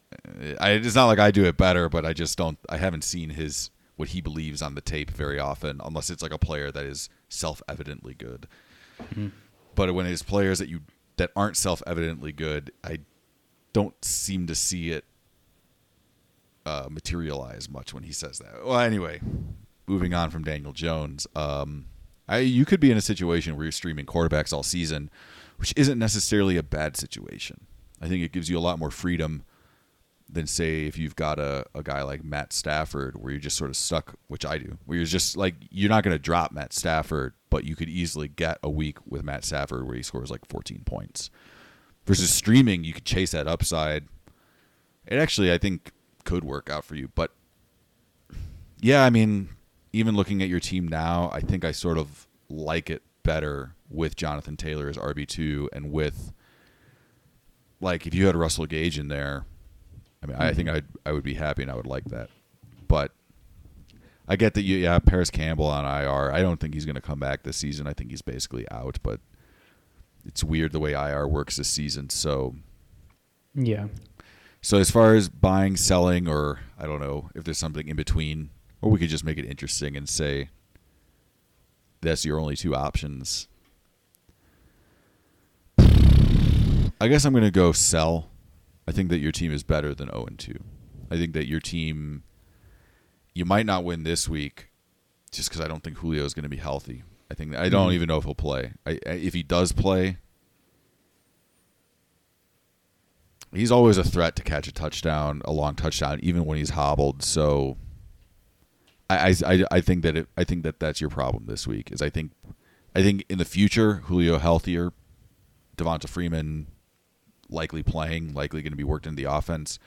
I, it's not like I do it better, but I just don't. I haven't seen his what he believes on the tape very often, unless it's like a player that is self evidently good. But when it's players that you that aren't self evidently good, I don't seem to see it uh, materialize much when he says that. Well, anyway, moving on from Daniel Jones, um, I, you could be in a situation where you're streaming quarterbacks all season, which isn't necessarily a bad situation. I think it gives you a lot more freedom than say if you've got a, a guy like Matt Stafford where you're just sort of stuck, which I do, where you're just like you're not to drop Matt Stafford, but you could easily get a week with Matt Stafford where he scores like 14 points. Versus streaming, you could chase that upside. It actually, I think, could work out for you. But yeah, I mean, even looking at your team now, I think I sort of like it better with Jonathan Taylor as RB two and with like if you had Russell Gage in there. I mean, I think mm-hmm. I I would be happy and I would like that. But I get that you yeah Parris Campbell on IR. I don't think he's going to come back this season. I think he's basically out. But it's weird the way IR works this season. So Yeah. so as far as buying, selling, or I don't know if there's something in between, or we could just make it interesting and say that's your only two options. I guess I'm going to go sell. I think that your team is better than 0 and 2. I think that your team you might not win this week just cuz I don't think Julio is going to be healthy. I think I don't Mhm. even know if he'll play. I, I, if he does play, he's always a threat to catch a touchdown, a long touchdown, even when he's hobbled. So, I, I, I- I think that it, I think that that's your problem this week. Is I think, I think in the future, Julio healthier, Devonta Freeman likely playing, likely going to be worked into the offense.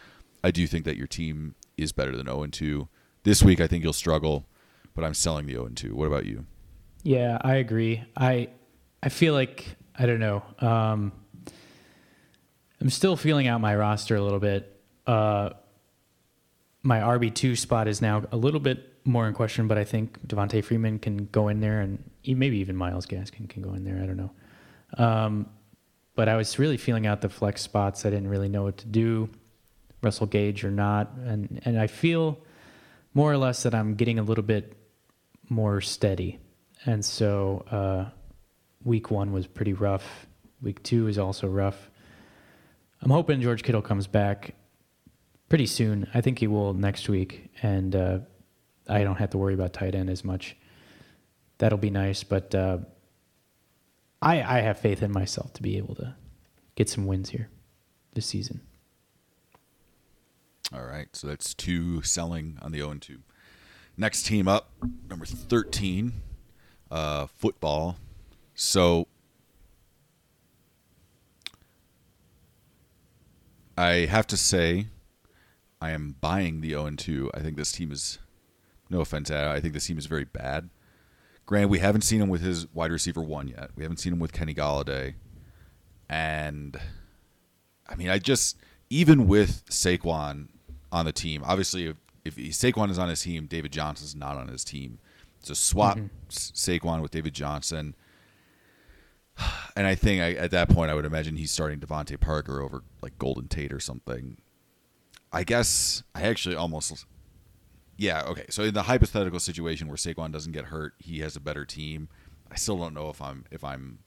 I do think that your team is better than zero and two this week. I think you'll struggle, but I'm selling the 0 2. What about you? Yeah, I agree. I I feel like I don't know. Um, I'm still feeling out my roster a little bit. Uh, my RB two spot is now a little bit more in question, but I think Devonta Freeman can go in there, and maybe even Myles Gaskin can go in there. I don't know. Um, but I was really feeling out the flex spots. I didn't really know what to do, Russell Gage or not, and and I feel more or less that I'm getting a little bit more steady, and so uh, week one was pretty rough. Week two is also rough. I'm hoping George Kittle comes back pretty soon. I think he will next week, and uh, I don't have to worry about tight end as much. That'll be nice, but uh, I I have faith in myself to be able to get some wins here this season. All right, so that's two selling on the 0 2. Next team up, number 13, uh, football. So I have to say, I am buying the 0 2. I think this team is, no offense, I think this team is very bad. Granted, we haven't seen him with his wide receiver one yet. We haven't seen him with Kenny Golladay. And I mean, I just even with Saquon on the team, obviously if, if Saquon is on his team, David Johnson's not on his team. So swap Mm-hmm. Saquon with David Johnson. And I think I, at that point, I would imagine he's starting DeVante Parker over like Golden Tate or something. I guess I actually almost, yeah, okay. So in the hypothetical situation where Saquon doesn't get hurt, he has a better team. I still don't know if I'm if I'm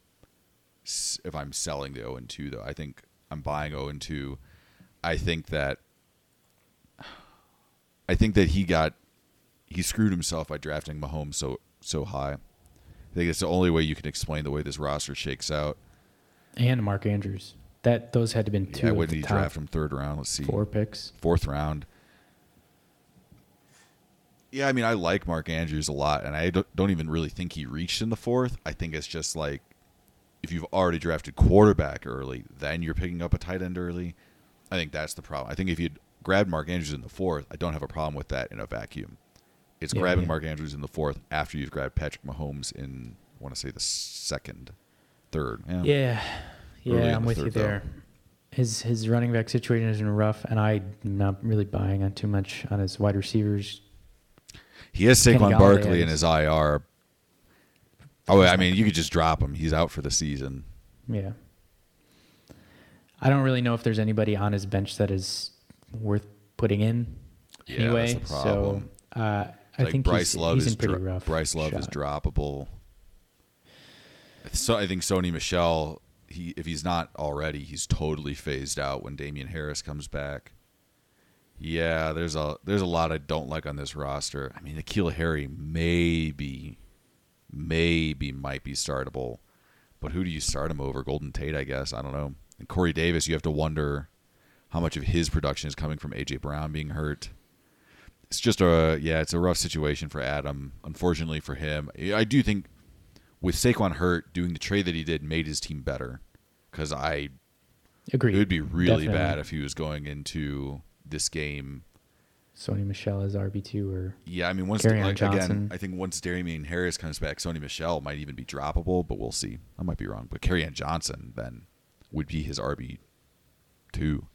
if I'm selling the 0 and 2 though. I think I'm buying 0 and 2. I think that I think that he got he screwed himself by drafting Mahomes so so high. I think it's the only way you can explain the way this roster shakes out. And Mark Andrews. That those had to been two yeah, of when the did he top draft him third round? Let's see, four picks. fourth round. Yeah, I mean, I like Mark Andrews a lot, and I don't, don't even really think he reached in the fourth. I think it's just like if you've already drafted quarterback early, then you're picking up a tight end early. I think that's the problem. I think if you'd grabbed Mark Andrews in the fourth, I don't have a problem with that in a vacuum. It's Yeah, grabbing yeah. Mark Andrews in the fourth after you've grabbed Patrick Mahomes in, I want to say the second, third. Yeah. Yeah, yeah, I'm with you though. there. His his running back situation is rough, and I'm not really buying on too much on his wide receivers. He has Saquon Barkley in his IR. Oh, I mean, you could just drop him. He's out for the season. Yeah, I don't really know if there's anybody on his bench that is worth putting in. Yeah, anyway, that's the problem. so uh, I like think Bryce he's, Love he's is pretty dro- rough. Bryce Love is droppable. So I think Sony Michel, he if he's not already, he's totally phased out when Damien Harris comes back. Yeah, there's a there's a lot I don't like on this roster. I mean, N'Keal Harry maybe, maybe might be startable, but who do you start him over? Golden Tate, I guess. I don't know. And Corey Davis, you have to wonder how much of his production is coming from AJ Brown being hurt it's just a yeah, it's a rough situation for Adam. Unfortunately for him, I do think with Saquon hurt, doing the trade that he did made his team better. Because I, agree. it would be really Definitely. bad if he was going into this game. Sony Michel as RB two or Yeah, I mean, once Kerryon like, again, I think once Damien Harris comes back, Sony Michel might even be droppable, but we'll see. I might be wrong, but Kerryon Johnson then would be his RB two.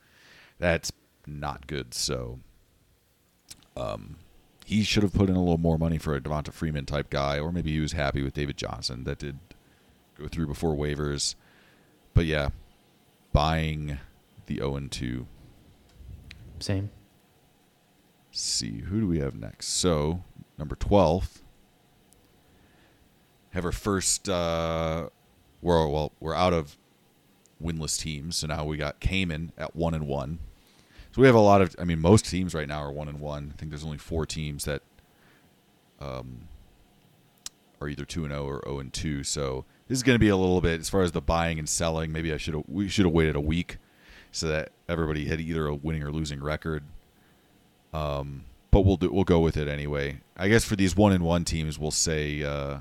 That's not good. So, um, he should have put in a little more money for a Devonta Freeman type guy, or maybe he was happy with David Johnson that did go through before waivers. But yeah, buying the 0 and 2 same. see who do we have next? So number 12 have our first uh we're well we're out of winless teams so now we got Cayman at one and one. So we have a lot of i mean most teams right now are one and one. I think there's only four teams that um are either 2 and 0 or 0 and 2 so this is going to be a little bit as far as the buying and selling maybe i should we should have waited a week so that everybody had either a winning or losing record um, but we'll do, we'll go with it anyway. I guess for these one and one teams, we'll say uh,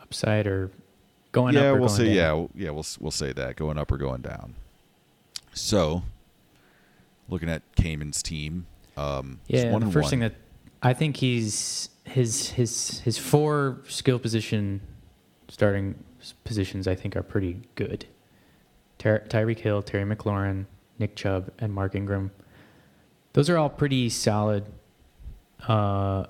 Upside or going yeah, up or we'll going say down. yeah, yeah, we'll we'll say that going up or going down. So, looking at Cayman's team, um, Yeah, one the first one. thing that I think he's his his his four skill position starting positions. I think are pretty good. Ty- Tyreek Hill, Terry McLaurin, Nick Chubb, and Mark Ingram. Those are all pretty solid. Uh,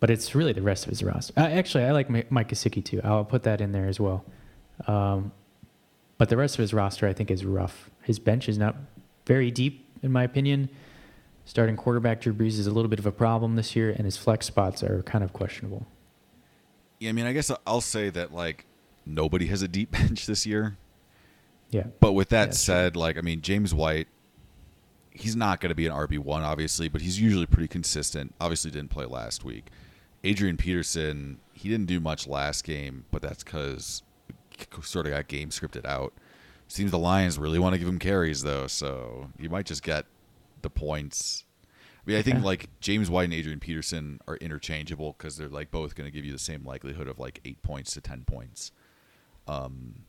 but it's really the rest of his roster. Uh, actually, I like Mi- Mike Gesicki too. I'll put that in there as well. Um, but the rest of his roster, I think, is rough. His bench is not very deep, in my opinion. Starting quarterback Drew Brees is a little bit of a problem this year, and his flex spots are kind of questionable. Yeah, I mean, I guess I'll say that like nobody has a deep bench this year. Yeah, But with that Yeah, said, like I mean, James White, he's not going to be an RB one, obviously, but he's usually pretty consistent. Obviously, didn't play last week. Adrian Peterson, he didn't do much last game, but that's because sort of got game scripted out. Seems the Lions really want to give him carries though, so he might just get the points. I mean, I think Yeah. like James White and Adrian Peterson are interchangeable because they're like both going to give you the same likelihood of like eight points to ten points. Um,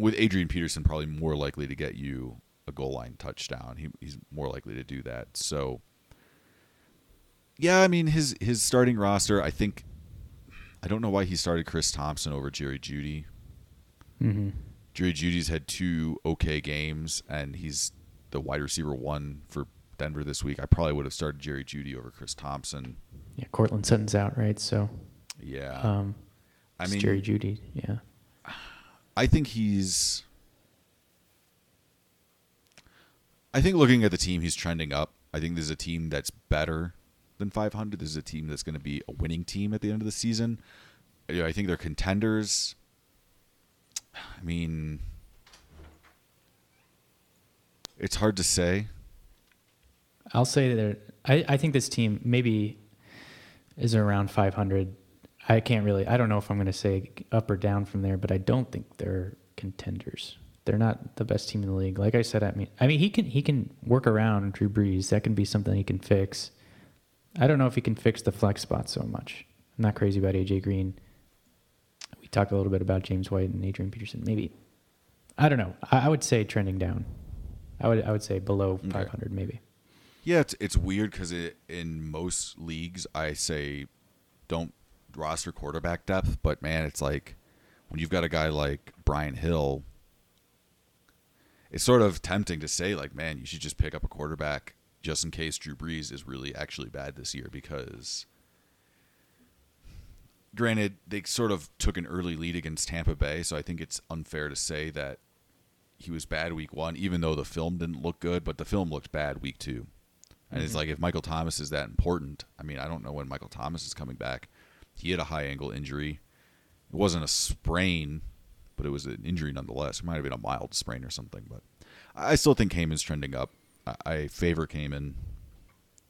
with Adrian Peterson probably more likely to get you a goal line touchdown. He, he's more likely to do that. So, yeah, I mean his his starting roster. I think I don't know why he started Chris Thompson over Jerry Jeudy. hmm Jerry Jeudy's had two okay games, and he's the wide receiver one for Denver this week. I probably would have started Jerry Jeudy over Chris Thompson. yeah. Courtland Sutton's out, right? So, Yeah, um, I mean, Jerry Jeudy. Yeah, I think he's. I think looking at the team, he's trending up. I think this is a team that's better than 500. This is a team that's going to be a winning team at the end of the season. I think they're contenders. I mean, it's hard to say. I'll say that I, I think this team maybe is around 500. I can't really. I don't know if I'm going to say up or down from there, but I don't think they're contenders. They're not the best team in the league. Like I said, I mean, I mean he can he can work around Drew Brees. That can be something he can fix. I don't know if he can fix the flex spot so much. I'm not crazy about AJ Green. We talked a little bit about James White and Adrian Peterson. Maybe I don't know. I, I would say trending down. I would I would say below Okay. 500 maybe. Yeah, it's it's weird because it, in most leagues I say don't roster quarterback depth, but man, it's like when you've got a guy like Brian Hill, it's sort of tempting to say like, man, you should just pick up a quarterback just in case Drew Brees is really actually bad this year because. Granted, they sort of took an early lead against Tampa Bay, so I think it's unfair to say that he was bad week one, even though the film didn't look good, but the film looked bad week two. And it's mm-hmm. like if Michael Thomas is that important, I mean, I don't know when Michael Thomas is coming back. He had a high ankle injury. It wasn't a sprain, but it was an injury nonetheless. It might have been a mild sprain or something, but I still think Cayman's trending up. I, I favor Cayman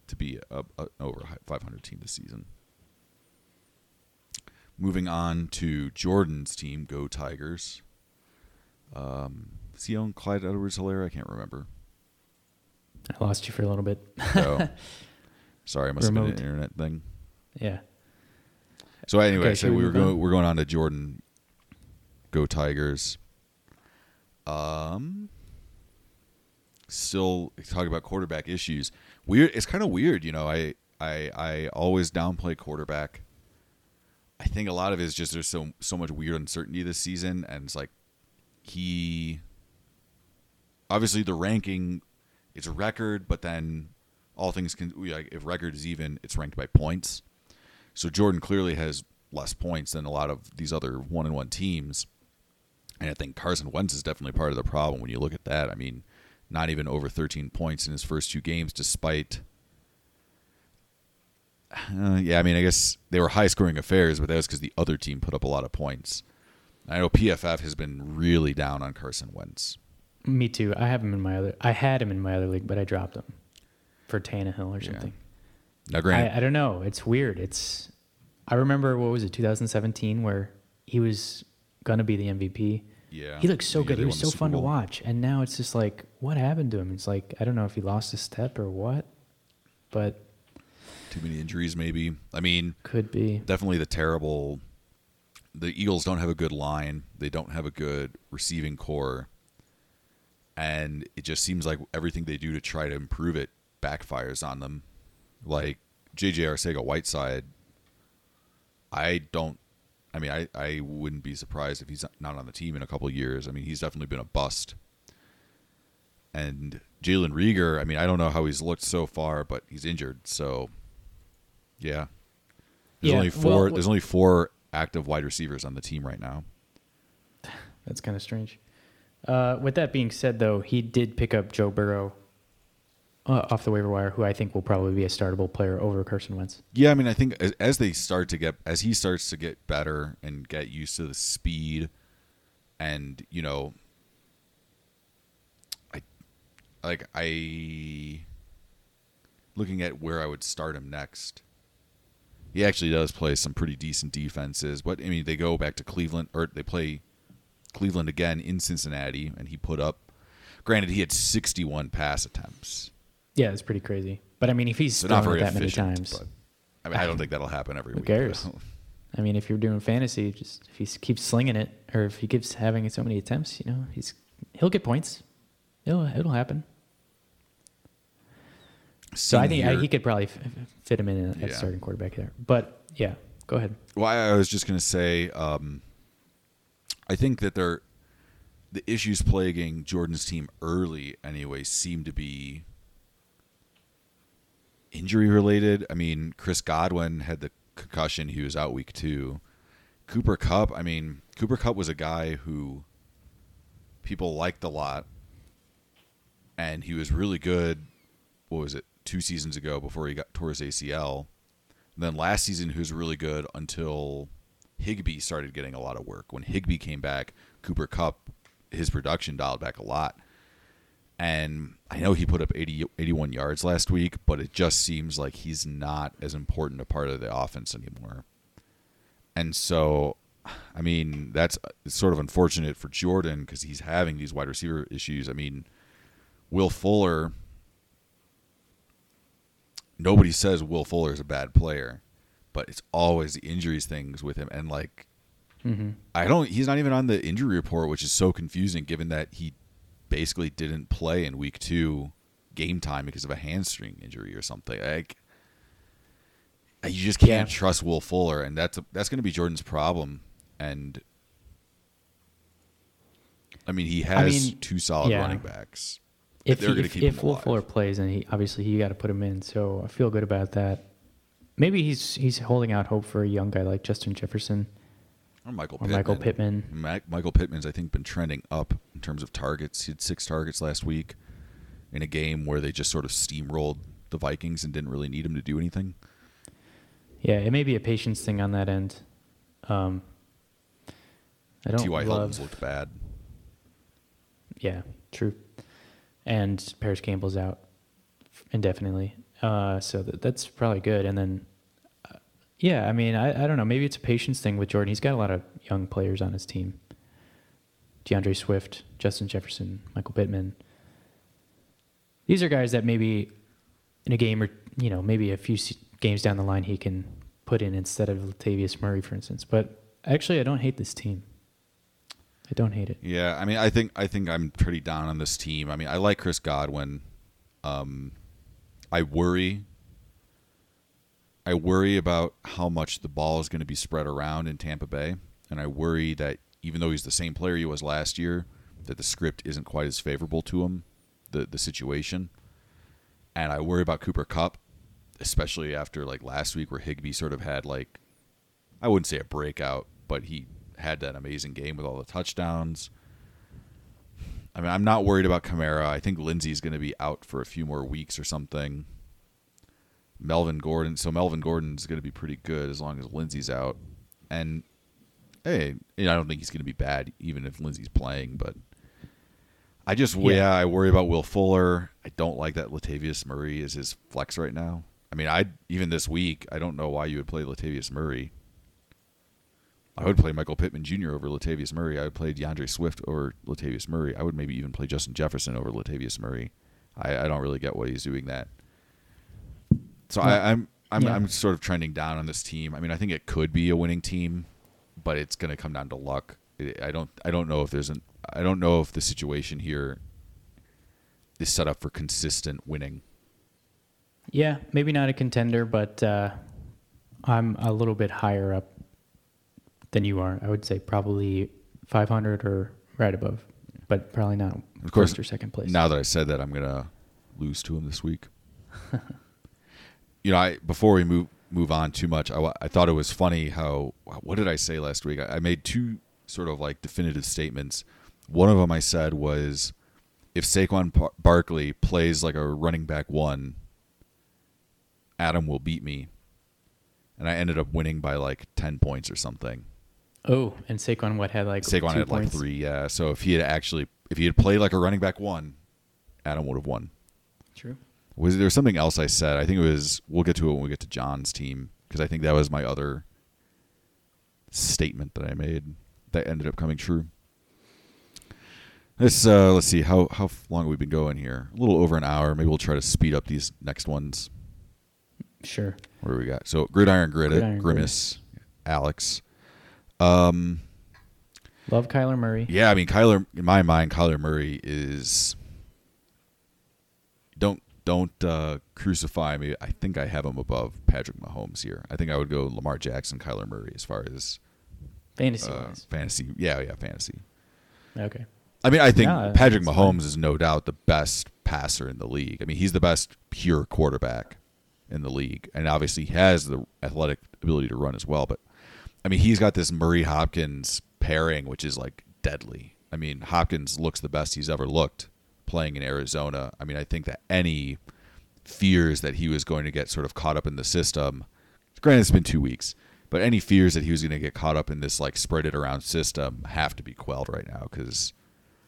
to be a, a, over 500 team this season. Moving on to Jordan's team, Go Tigers. Um, is he on Clyde Edwards Helaire? I can't remember. I lost you for a little bit. So, sorry, it must have been an internet thing. yeah. So anyway, Okay, so we we were on? going we're going on to Jordan. Go Tigers. Um still talking about quarterback issues. Weird it's kind of weird, you know. I I I always downplay quarterback. I think a lot of it is just there's so so much weird uncertainty this season and it's like he obviously the ranking it's a record, but then all things can like if record is even, it's ranked by points. So Jordan clearly has less points than a lot of these other one and one teams. And I think Carson Wentz is definitely part of the problem when you look at that. I mean, not even over 13 points in his first two games, despite. Uh, yeah, I mean, I guess they were high scoring affairs, but that was because the other team put up a lot of points. I know PFF has been really down on Carson Wentz. Me too. I have him in my other. I had him in my other league, but I dropped him for Tannehill or Yeah. Now, granted, I, I don't know. It's weird. It's. I remember what was it, 2017, where he was gonna be the MVP. yeah, He looked so Yeah, good. He was so fun to watch, and now it's just like, what happened to him? It's like I don't know if he lost a step or what, but Too many injuries, maybe. I mean, could be. definitely the terrible. The Eagles don't have a good line. They don't have a good receiving corps, and it just seems like everything they do to try to improve it backfires on them. Like JJ Arcega Whiteside, I don't. I mean, I, I wouldn't be surprised if he's not on the team in a couple of years. I mean, he's definitely been a bust. And Jalen Reagor, I mean, I don't know how he's looked so far, but he's injured. So, yeah, there's Yeah, only four. well, there's only four active wide receivers on the team right now. That's kind of strange. Uh, with that being said, though, he did pick up Joe Burrow uh, off the waiver wire, who I think will probably be a startable player over Carson Wentz. Yeah, I mean, I think as, as they start to get, as he starts to get better and get used to the speed, and you know, I like I looking at where I would start him next. He actually does play some pretty decent defenses, but I mean, they go back to Cleveland or they play Cleveland again in Cincinnati, and he put up. Granted, he had 61 pass attempts. Yeah, it's pretty crazy. But I mean, if he's So thrown it that many times, I mean, I don't think that'll happen every Who week. cares? though. I mean, if you're doing fantasy, just if he keeps slinging it, or if he keeps having so many attempts, you know, he's he'll get points. It'll it'll happen. So I think I, he could probably f- fit him in at Yeah. starting quarterback there. But yeah, go ahead. Well, I was just going to say, um, I think that they're the issues plaguing Jordan's team early, anyway, seem to be injury related. I mean, Chris Godwin had the concussion; he was out week two. Cooper Kupp, I mean, Cooper Kupp was a guy who people liked a lot, and he was really good. What was it? Two seasons ago, before he got tore his ACL. And then last season, he was really good until Higbee started getting a lot of work. When Higbee came back, Cooper Kupp, his production dialed back a lot. And I know he put up 80, 81 yards last week, but it just seems like he's not as important a part of the offense anymore. And so, I mean, that's sort of unfortunate for Jordan because he's having these wide receiver issues. I mean, Will Fuller, nobody says Will Fuller is a bad player, but it's always the injuries things with him. And like, Mm-hmm. I don't. He's not even on the injury report, which is so confusing, given that he basically didn't play in week two game time because of a hamstring injury or something. Like, you just can't Yeah. trust Will Fuller, and that's that's going to be Jordan's problem. And I mean, he has mean, two solid yeah. running backs. If they're gonna if, keep if Will. Fuller plays, and he obviously you got to put him in, so I feel good about that. Maybe he's he's holding out hope for a young guy like Justin Jefferson Or Michael or Pittman. Michael Pittman. Mac, Michael Pittman's, I think, been trending up in terms of targets. He had six targets last week in a game where they just sort of steamrolled the Vikings and didn't really need him to do anything. Yeah, it may be a patience thing on that end. Um, I don't T.Y. love. Hilton's looked bad. Yeah, true. And Parris Campbell's out indefinitely, uh, so that, that's probably good. And then, yeah, I mean, I, I don't know. Maybe it's a patience thing with Jordan. He's got a lot of young players on his team. D'Andre Swift, Justin Jefferson, Michael Pittman. These are guys that maybe in a game or you know maybe a few games down the line he can put in instead of Latavius Murray, for instance. But actually, I don't hate this team. I don't hate it. Yeah, I mean, I think I think I'm pretty down on this team. I mean, I like Chris Godwin. Um, I worry. I worry about how much the ball is going to be spread around in Tampa Bay, and I worry that even though he's the same player he was last year, that the script isn't quite as favorable to him, the the situation. And I worry about Cooper Kupp, especially after like last week where Higbee sort of had like I wouldn't say a breakout, but he had that amazing game with all the touchdowns. I mean, I'm not worried about Kamara. I think Lindsay's going to be out for a few more weeks or something. Melvin Gordon, so Melvin Gordon's going to be pretty good as long as Lindsay's out. And hey, you know, I don't think he's going to be bad even if Lindsay's playing, but I just yeah. Yeah. I worry about Will Fuller. I don't like that Latavius Murray is his flex right now. I mean, I even this week, I don't know why you would play Latavius Murray. I would play Michael Pittman Jr. over Latavius Murray. I would play D'Andre Swift over Latavius Murray. I would maybe even play Justin Jefferson over Latavius Murray. I, I don't really get why he's doing that. So I, I'm I'm Yeah. I'm sort of trending down on this team. I mean, I think it could be a winning team, but it's going to come down to luck. I I don't I don't know if there's an I don't know if the situation here is set up for consistent winning. Yeah, maybe not a contender, but uh, I'm a little bit higher up than you are. I would say probably 500 or right above, but probably not Of course, first or second place. Now that I said that, I'm gonna lose to him this week. you know, I before we move move on too much, I, I thought it was funny how what did I say last week? I, I made two sort of like definitive statements. One of them I said was, if Saquon Bar- Barkley plays like a running back one, Adam will beat me, and I ended up winning by like ten points or something. Oh, and Saquon what had like Saquon had like three, yeah. So if he had actually, if he had played like a running back one, Adam would have won. Was there something else I said? I think it was. We'll get to it when we get to John's team because I think that was my other statement that I made that ended up coming true. This uh, let's see how how long we've we been going here? A little over an hour. Maybe we'll try to speed up these next ones. Sure. What do we got? So Gridiron Grid, Gridiron Grimace, Alex. Um, Love Kyler Murray. yeah, I mean Kyler. In my mind, Kyler Murray is. Don't uh, crucify me. I think I have him above Patrick Mahomes here. I think I would go Lamar Jackson, Kyler Murray as far as Fantasy uh, fantasy. Yeah, yeah, fantasy. Okay. I mean, I think Yeah, Patrick Mahomes fine. is no doubt the best passer in the league. I mean, he's the best pure quarterback in the league, and obviously he has the athletic ability to run as well. But I mean, he's got this Murray Hopkins pairing, which is like deadly. I mean, Hopkins looks the best he's ever looked playing in Arizona. I mean, I think that any fears that he was going to get sort of caught up in the system, granted, it's been two weeks, but any fears that he was going to get caught up in this like spread it around system have to be quelled right now because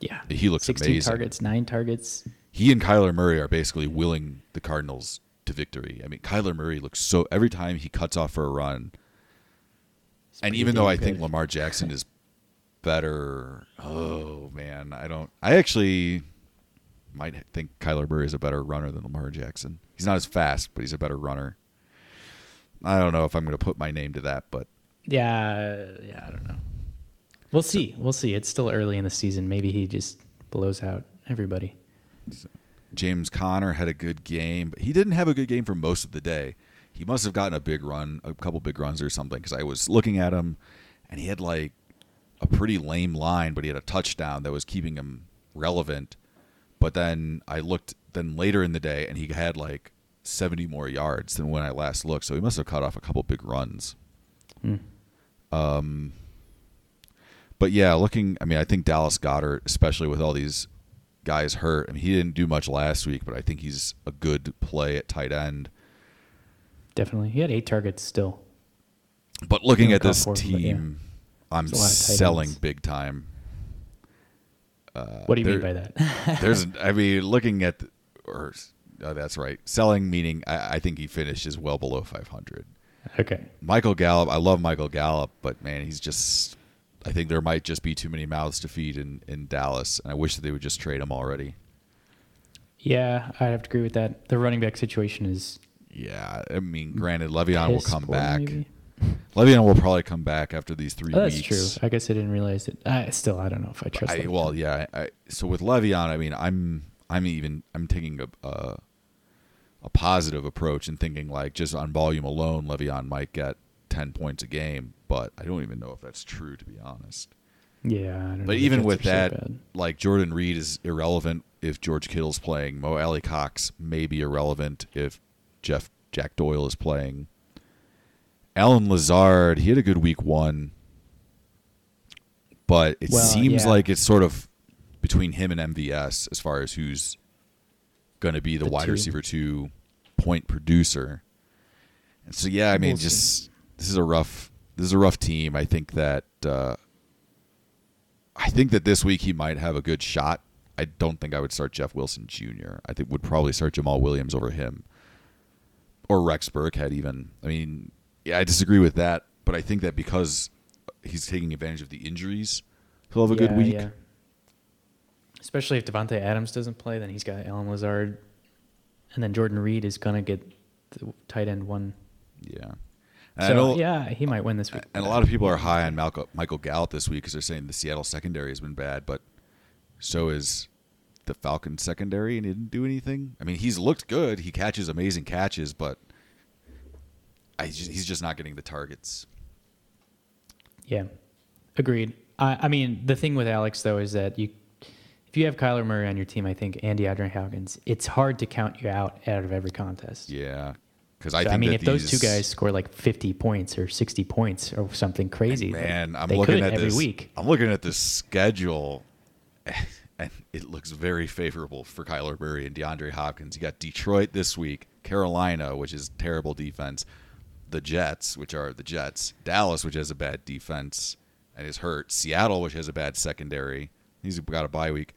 Yeah. He looks 16 amazing. targets, nine targets. he and Kyler Murray are basically willing the Cardinals to victory. I mean, Kyler Murray looks so every time he cuts off for a run, It's and even though I damn think. Lamar Jackson is better, oh man, I don't. I actually might think Kyler Murray is a better runner than Lamar Jackson. He's not as fast, but he's a better runner. I don't know if I'm going to put my name to that, but Yeah, yeah, I don't know. We'll see. We'll see. It's still early in the season. Maybe he just blows out everybody. James Conner had a good game, but he didn't have a good game for most of the day. He must have gotten a big run, a couple big runs or something, because I was looking at him, and he had like a pretty lame line, but he had a touchdown that was keeping him relevant. But then I looked then later in the day, and he had like 70 more yards than when I last looked. So he must have cut off a couple big runs. Hmm. Um, but yeah, looking, I mean, I think Dallas Goedert, especially with all these guys hurt, I mean, he didn't do much last week, but I think he's a good play at tight end. Definitely. He had eight targets still. But looking at this four, but yeah. team, I'm There's a lot of tight selling ends. big time. Uh, What do you mean by that? there's, I mean, looking at, the, or oh, that's right, selling meaning I, I think he finishes well below 500. okay. Michael Gallup, I love Michael Gallup, but man, he's just. I think there might just be too many mouths to feed in, in Dallas, and I wish that they would just trade him already. Yeah, I'd have to agree with that. The running back situation is Yeah, I mean, granted, Le'Veon will come back. maybe. Le'Veon will probably come back after these three Oh, that's weeks. true. I guess I didn't realize it. I still, I don't know if I trust. I, well, yeah. I, so with Le'Veon, I mean, I'm I'm even I'm taking a, a a positive approach and thinking like just on volume alone, Le'Veon might get ten points a game, but I don't even know if that's true to be honest. yeah. I don't. But even with are so that, like Jordan Reed is irrelevant if George Kittle's playing. Mo Alie-Cox may be irrelevant if Jeff Jack Doyle is playing. Allen Lazard, he had a good week one, but it Well, seems yeah. like it's sort of between him and MVS as far as who's going to be the, The wide two. receiver two point producer. And so yeah, I mean, We'll see. just this is a rough this is a rough team. I think that uh, I think that this week he might have a good shot. I don't think I would start Jeff Wilson Jr. I think would probably start Jamaal Williams over him, or Rex Burkhead even. I mean, yeah, I disagree with that, but I think that because he's taking advantage of the injuries, he'll have a good week. yeah. Especially if Davante Adams doesn't play, then he's got Allen Lazard, and then Jordan Reed is gonna get the tight end one. Yeah. So yeah, he might win this week. and a lot of people are high on Malcolm, Michael Gallup this week because they're saying the Seattle secondary has been bad, but so is the Falcons secondary and he didn't do anything. I mean, he's looked good. He catches amazing catches, but I just, he's just not getting the targets. Yeah, agreed. I, I mean, the thing with Alex though is that you, if you have Kyler Murray on your team, I think Andy DeAndre Hopkins, it's hard to count you out out of every contest. Yeah, because I So, I mean, if those two guys score like 50 points or 60 points or something crazy, man, I'm looking at every this week. I'm looking at this schedule, and it looks very favorable for Kyler Murray and DeAndre Hopkins. You got Detroit this week, Carolina, which is terrible defense, the Jets, which are the Jets, Dallas, which has a bad defense and is hurt, Seattle, which has a bad secondary. He's got a bye week.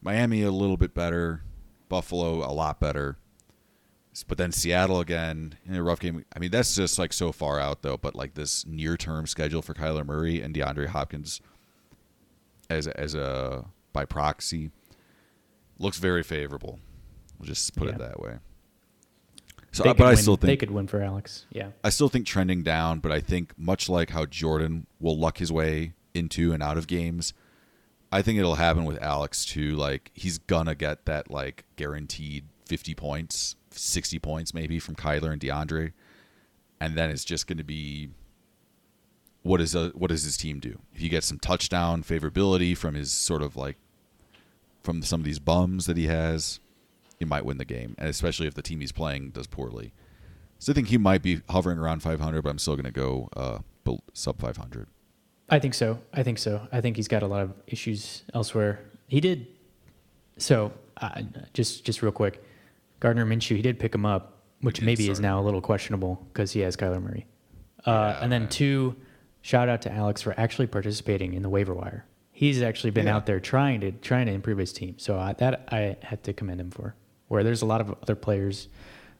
Miami a little bit better, Buffalo a lot better. But then Seattle again in a rough game. I mean, that's just like so far out though. But like this near term schedule for Kyler Murray and DeAndre Hopkins, as as a by proxy, looks very favorable. We'll just put it that way. So, They uh, but I win- still think they could win for Alex. Yeah, I still think trending down. But I think much like how Jordan will luck his way into and out of games, I think it'll happen with Alex too. Like he's gonna get that like guaranteed fifty points, sixty points maybe from Kyler and DeAndre, and then it's just gonna be what is a, what does his team do? If he gets some touchdown favorability from his sort of like from some of these bums that he has, he might win the game, and especially if the team he's playing does poorly. So I think he might be hovering around 500, but I'm still gonna go uh, sub 500. I think so. I think so. I think he's got a lot of issues elsewhere. He did. So, uh, just just real quick, Gardner Minshew, he did pick him up, which did maybe is now a little questionable because he has Kyler Murray. Uh, Yeah, and then man. two, shout out to Alex for actually participating in the waiver wire. He's actually been Yeah. out there trying to trying to improve his team. So I, that I had to commend him for. Where there's a lot of other players,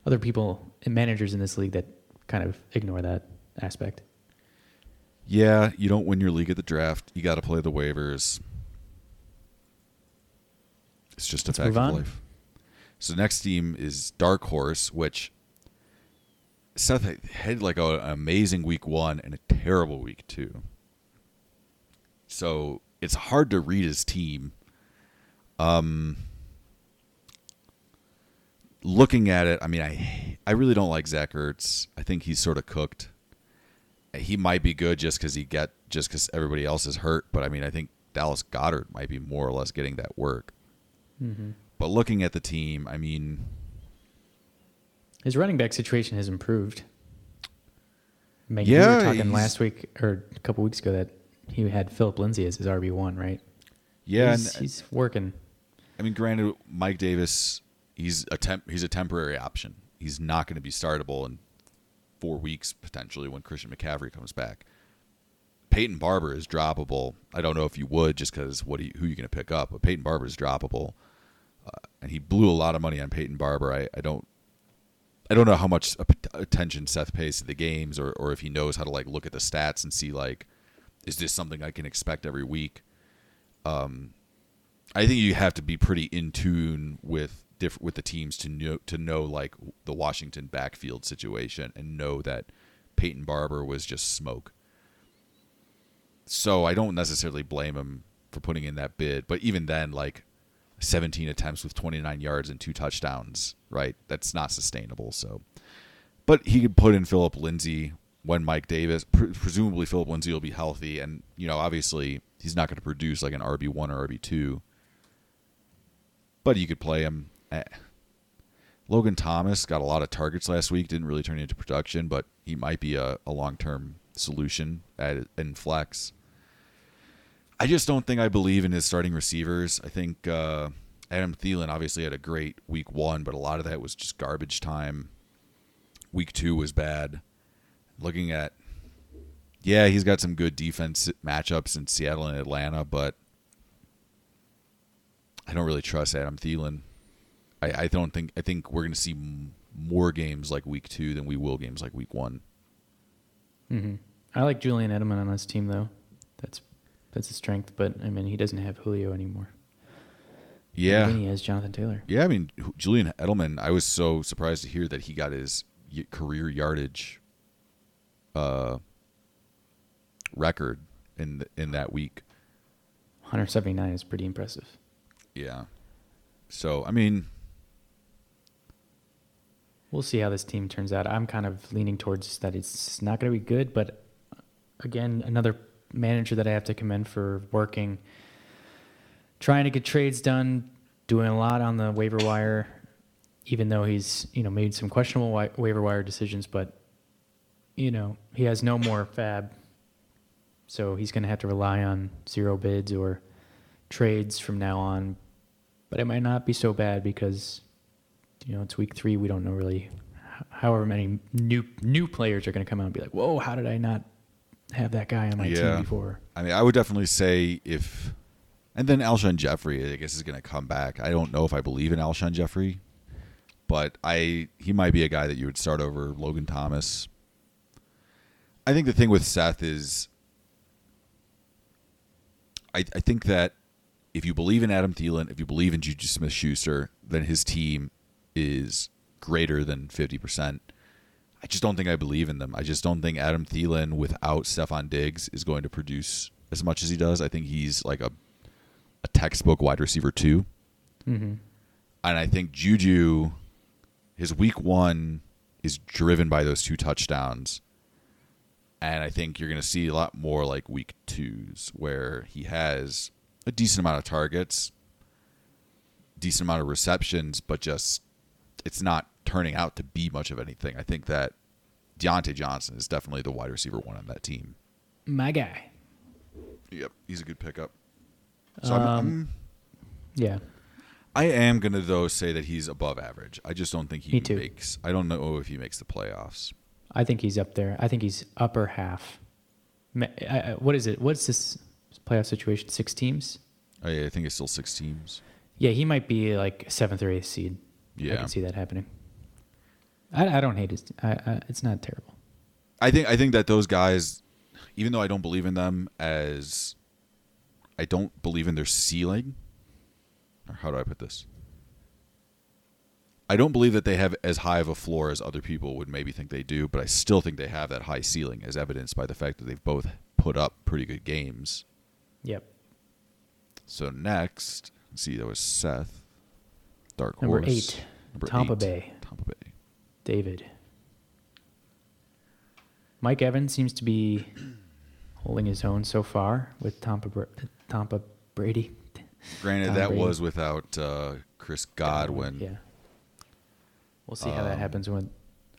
other people, and managers in this league that kind of ignore that aspect. Yeah, you don't win your league at the draft. You got to play the waivers. It's just a Let's fact of life. So next team is Dark Horse, which Seth had like a- an amazing week one and a terrible week two. So it's hard to read his team. Um, looking at it, I mean, I I really don't like Zach Ertz. I think he's sort of cooked he might be good just because he get just because everybody else is hurt. But I mean, I think Dallas Goedert might be more or less getting that work. Mm-hmm. But looking at the team, I mean, His running back situation has improved. I mean, Yeah, we were talking last week or a couple weeks ago that he had Philip Lindsay as his RB one, right? yeah, he's, and, he's working. I mean, granted, Mike Davis, he's a temp, he's a temporary option. He's not going to be startable in four weeks potentially when Christian McCaffrey comes back. Peyton Barber is droppable. I don't know if you would just because what you, who you going to pick up? But Peyton Barber is droppable, uh, and he blew a lot of money on Peyton Barber. I, I don't. I don't know how much attention Seth pays to the games, or, or if he knows how to like look at the stats and see like, is this something I can expect every week? Um, I think you have to be pretty in tune with with the teams to know to know like the Washington backfield situation and know that Peyton Barber was just smoke. So I don't necessarily blame him for putting in that bid, but even then, like 17 attempts with 29 yards and two touchdowns, right? That's not sustainable. So, but he could put in Philip Lindsay when Mike Davis, pre- presumably Philip Lindsay will be healthy, and you know, obviously he's not going to produce like an RB one or RB two, but you could play him. Eh. Logan Thomas got a lot of targets last week, didn't really turn into production, but he might be a, a long term solution at in flex. I just don't think I believe in his starting receivers. I think uh, Adam Thielen obviously had a great week one, but a lot of that was just garbage time. Week two was bad. Looking at, yeah, he's got some good defense matchups in Seattle and Atlanta, but I don't really trust Adam Thielen. I, I don't think I think we're going to see m- more games like week two than we will games like week one. hmm I like Julian Edelman on this team though. That's that's a strength, but I mean he doesn't have Julio anymore. Yeah, he has Jonathan Taylor. Yeah, I mean Julian Edelman. I was so surprised to hear that he got his y- career yardage uh, record in in that week. 179 is pretty impressive. Yeah, So I mean, We'll see how this team turns out. I'm kind of leaning towards that it's not going to be good, but again, another manager that I have to commend for working, trying to get trades done, doing a lot on the waiver wire, even though he's you know made some questionable wi- waiver wire decisions, but you know he has no more fab, so he's going to have to rely on zero bids or trades from now on. But it might not be so bad because you know it's week three. We don't know really however many new new players are going to come out and be like, "Whoa, how did I not have that guy on my Yeah. team before?" I mean, I would definitely say if, and then Alshon Jeffery, I guess is going to come back. I don't know if I believe in Alshon Jeffery, but I he might be a guy that you would start over Logan Thomas. I think the thing with Seth is, I I think that if you believe in Adam Thielen, if you believe in Juju Smith Schuster, then his team is greater than fifty percent. I just don't think I believe in them. I just don't think Adam Thielen without Stefon Diggs is going to produce as much as he does. I think he's like a a textbook wide receiver too. Mm-hmm. And I think Juju, his week one is driven by those two touchdowns. And I think you're going to see a lot more like week twos where he has a decent amount of targets, decent amount of receptions, but just it's not turning out to be much of anything. I think that Diontae Johnson is definitely the wide receiver one on that team. My guy. Yep, he's a good pickup. So I'm, Um, I'm Yeah. I am gonna though say that he's above average. I just don't think he makes. I don't know if he makes the playoffs. I think he's up there. I think he's upper half. Ma- I- I- What is it? What's this playoff situation? Six teams? I, I think it's still six teams. Yeah, he might be like seventh or eighth seed. I Yeah, can see that happening. I, I don't hate his. I, I, it's not terrible. I think I think that those guys, even though I don't believe in them as, I don't believe in their ceiling. Or how do I put this? I don't believe that they have as high of a floor as other people would maybe think they do, but I still think they have that high ceiling, as evidenced by the fact that they've both put up pretty good games. Yep. So next, let's see, that was Seth, Dark Number Horse. eight, Number Tampa eight, Bay. Tampa Bay. David. Mike Evans seems to be holding his own so far with Tampa Bra- Tampa Brady. Granted, Tom that Brady. was without uh, Chris Godwin. Yeah. We'll see how that Um, happens when.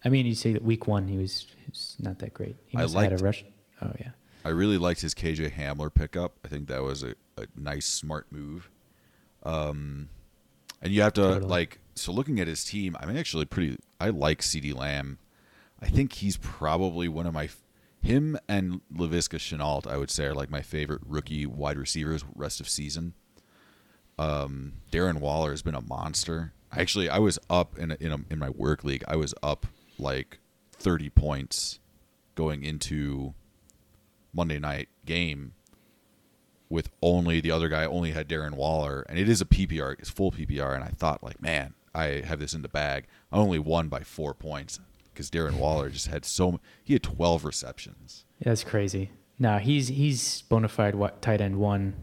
I mean, you say that week one he was, he was not that great. He I must have had a liked- rush. Oh yeah. I really liked his KJ Hamler pickup. I think that was a, a nice, smart move. Um, and you have to Totally. like so looking at his team. I'm actually pretty. I like CeeDee Lamb. I think he's probably one of my. Him and Laviska Shenault, I would say, are like my favorite rookie wide receivers rest of season. Um, Darren Waller has been a monster. Actually, I was up in a, in a, in my work league. I was up like 30 points going into Monday night game with only the other guy only had Darren Waller, and it is a PPR, it's full PPR, and I thought like, man, I have this in the bag. I only won by four points because Darren Waller just had so he had 12 receptions. Yeah, That's crazy. No, he's he's bona fide what tight end one,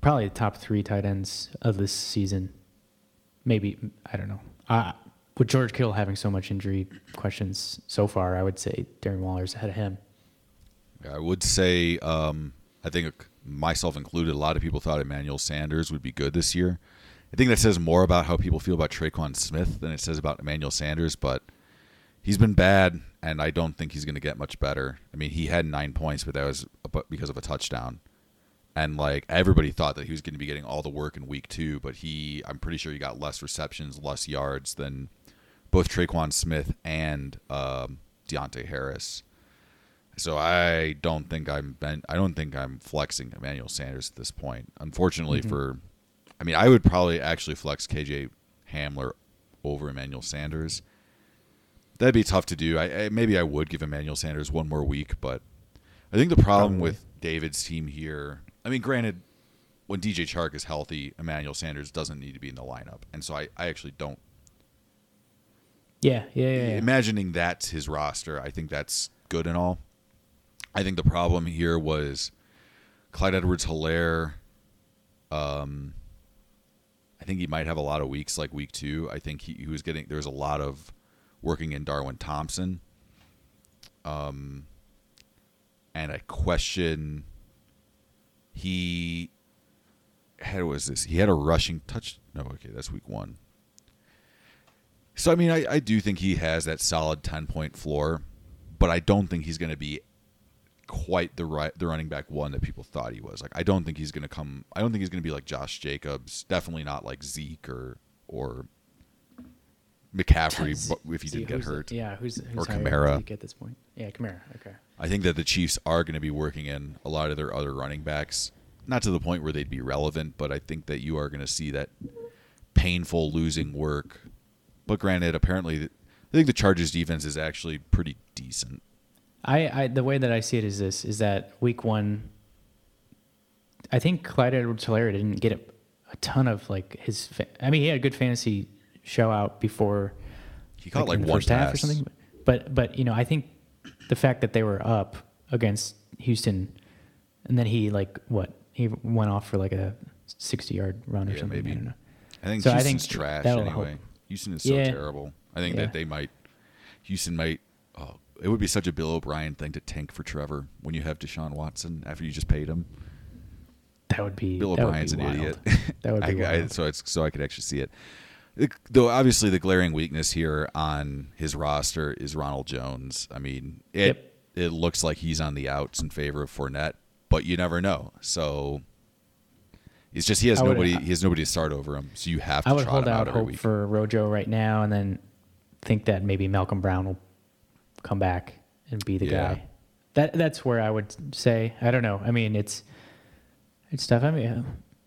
probably the top three tight ends of this season. Maybe I don't know. Uh, with George Kittle having so much injury questions so far, I would say Darren Waller's ahead of him. I would say, um, I think myself included, a lot of people thought Emmanuel Sanders would be good this year. I think that says more about how people feel about Tre'Quan Smith than it says about Emmanuel Sanders, but he's been bad, and I don't think he's going to get much better. I mean, he had nine points, but that was because of a touchdown. And like everybody thought that he was going to be getting all the work in week two, but he, I'm pretty sure he got less receptions, less yards than both Tre'Quan Smith and um, Deonte Harris. So I don't think I'm ben, I don't think I'm flexing Emmanuel Sanders at this point. Unfortunately Mhm. for I mean I would probably actually flex KJ Hamler over Emmanuel Sanders. That'd be tough to do. I, I maybe I would give Emmanuel Sanders one more week, but I think the problem Probably. with David's team here, I mean granted when DJ Chark is healthy, Emmanuel Sanders doesn't need to be in the lineup. And so I, I actually don't Yeah, yeah, yeah. yeah. imagining that's his roster, I think that's good and all. I think the problem here was Clyde Edwards Helaire. Um, I think he might have a lot of weeks like week two. I think he, he was getting there's a lot of working in Darwin Thompson. Um, and I question he had was this he had a rushing touch. No, okay, that's week one. So I mean, I, I do think he has that solid ten point floor, but I don't think he's going to be quite the right the running back one that people thought he was. Like I don't think he's going to come. I don't think he's going to be like Josh Jacobs. Definitely not like Zeke or or McCaffrey if he See, didn't get who's the- hurt. yeah, who's, who's Or Kamara. At this point? Yeah, Kamara. Okay. I think that the Chiefs are going to be working in a lot of their other running backs, not to the point where they'd be relevant, but I think that you are going to see that painful losing work. But granted, apparently, I think the Chargers defense is actually pretty decent. I, I the way that I see it is this: is that week one. I think Clyde Edwards-Helaire didn't get a, a ton of like his. Fa- I mean, he had a good fantasy show out before. He caught like, the one half or something. But but you know, I think the fact that they were up against Houston, and then he like what he went off for like a sixty-yard run or something. Yeah, something. maybe. I don't know. I think it would be such a Bill O'Brien thing to tank for Trevor when you have Deshaun Watson after you just paid him. That would be Bill O'Brien's be an idiot. That would be I, I, so it's so I could actually see it. It- Though obviously the glaring weakness here on his roster is Ronald Jones. I mean, it Yep. it looks like he's on the outs in favor of Fournette, but you never know. So it's just he has would- nobody. he has nobody to start over him. So you have to I would hold out out hope week. for Rojo right now, and then think that maybe Malcolm Brown will come back and be the Yeah. guy. That that's where I would say. I don't know. I mean, it's it's tough. I mean,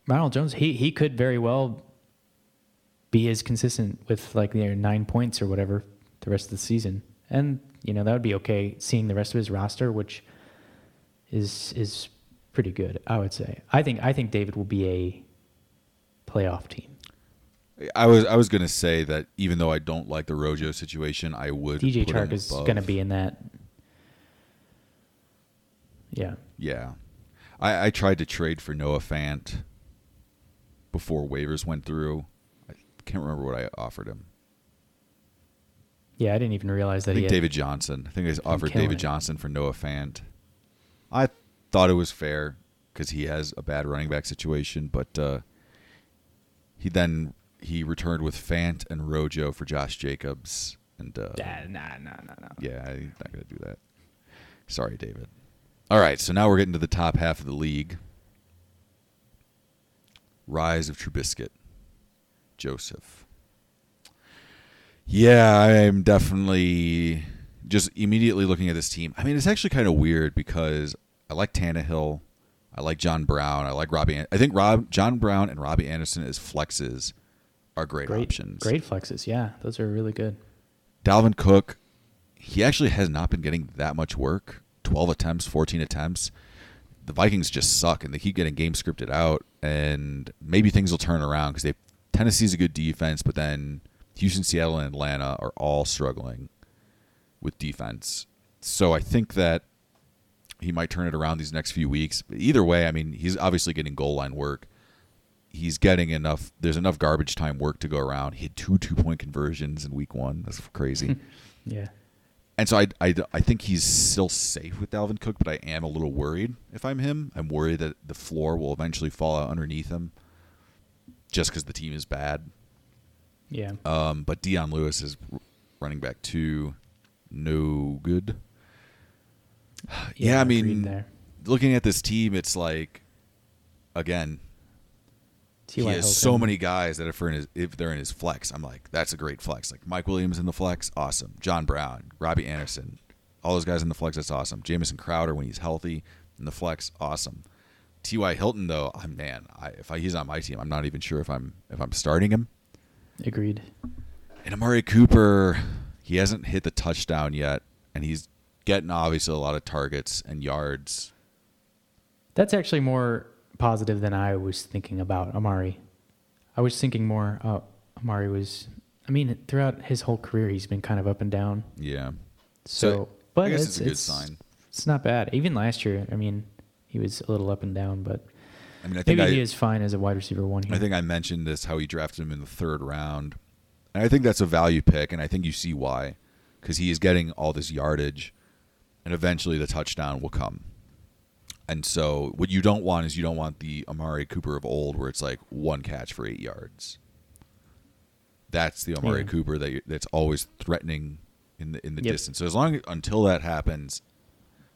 Ronald Jones. He he could very well be as consistent with like their nine points or whatever the rest of the season, and you know that would be okay. Seeing the rest of his roster, which is is pretty good, I would say. I think I think David will be a playoff team. I was I was gonna say that even though I don't like the Rojo situation, I would DJ Chark is to be in that. Yeah. Yeah, I, I tried to trade for Noah Fant before waivers went through. I can't remember what I offered him. Yeah, I didn't even realize that I he think had, David Johnson. I think I offered David it. Johnson for Noah Fant. I thought it was fair because he has a bad running back situation, but uh, he then he returned with Fant and Rojo for Josh Jacobs, and uh, Nah, nah, nah, nah, nah. yeah, I'm not gonna do that. Sorry, David. All right, so now we're getting to the top half of the league. Rise of Trubisky. Joseph. Yeah, I'm definitely just immediately looking at this team. I mean, it's actually kind of weird because I like Tannehill, I like John Brown, I like Robbie. An- I think Rob, John Brown, and Robbie Anderson as flexes are great, Great, options. great flexes. Yeah, those are really good. Dalvin Cook, he actually has not been getting that much work. 12 attempts, 14 attempts. The Vikings just suck and they keep getting game scripted out and maybe things will turn around cuz they Tennessee's a good defense, but then Houston, Seattle and Atlanta are all struggling with defense. So I think that he might turn it around these next few weeks. But either way, I mean, he's obviously getting goal line work. He's getting enough. There's enough garbage time work to go around. He had two two point conversions in week one. That's crazy. Yeah. and so I, I, I think he's still safe with Dalvin Cook, but I am a little worried if I'm him. I'm worried that the floor will eventually fall out underneath him just because the team is bad. Yeah. Um, but Dion Lewis is running back two, no good. Yeah, I mean, there. looking at this team, it's like, again, he T.Y. has so many guys that if, are in his, if they're in his flex, I'm like, that's a great flex. Like Mike Williams in the flex, awesome. John Brown, Robbie Anderson, all those guys in the flex, that's awesome. Jamison Crowder when he's healthy in the flex, awesome. T.Y. Hilton though, I'm man, I, if I, he's on my team, I'm not even sure if I'm if I'm starting him. Agreed. And Amari Cooper, he hasn't hit the touchdown yet, and he's getting obviously a lot of targets and yards. That's actually more positive than I was thinking about Amari. I was thinking more. Uh, Amari was. I mean, throughout his whole career, he's been kind of up and down. Yeah. So, So, but I guess it's, it's a good sign. It's not bad. Even last year, I mean, he was a little up and down, but I mean, I think Maybe I, he is fine as a wide receiver one here. I think I mentioned this how he drafted him in the third round, and I think that's a value pick, and I think you see why, because he is getting all this yardage, and eventually the touchdown will come. And so, what you don't want is you don't want the Amari Cooper of old, where it's like one catch for eight yards. That's the Amari Yeah. Cooper that that's always threatening in the in the Yep. distance. So as long until that happens,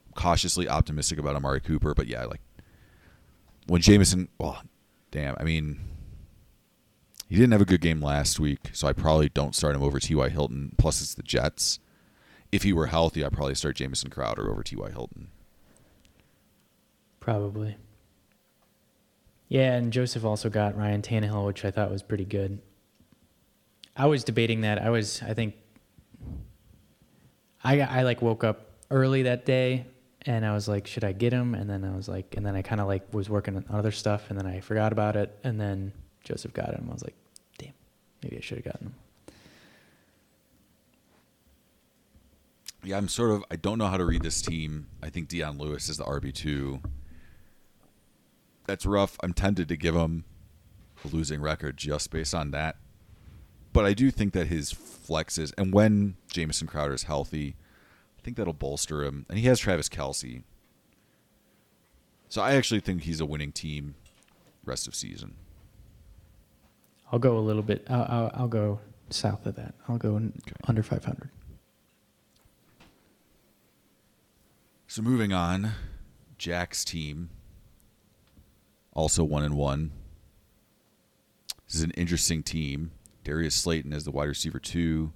I'm cautiously optimistic about Amari Cooper. But yeah, like when Jamison, well, damn, I mean, he didn't have a good game last week, so I probably don't start him over T.Y. Hilton. Plus, it's the Jets. If he were healthy, I'd probably start Jamison Crowder over T.Y. Hilton. Probably. Yeah, and Joseph also got Ryan Tannehill, which I thought was pretty good. I was debating that. I was, I think, I I like woke up early that day, and I was like, should I get him? And then I was like, and then I kind of like was working on other stuff, and then I forgot about it, and then Joseph got him. I was like, damn, maybe I should have gotten him. Yeah, I'm sort of. I don't know how to read this team. I think Dion Lewis is the RB two. That's rough. I'm tempted to give him a losing record just based on that. But I do think that his flexes and when Jamison Crowder is healthy, I think that'll bolster him. And he has Travis Kelce. So I actually think he's a winning team rest of season. I'll go a little bit. I'll I'll, I'll go south of that. I'll go in Okay. under 500. So moving on, Jack's team also one and one. This is an interesting team. Darius Slayton as the wide receiver two.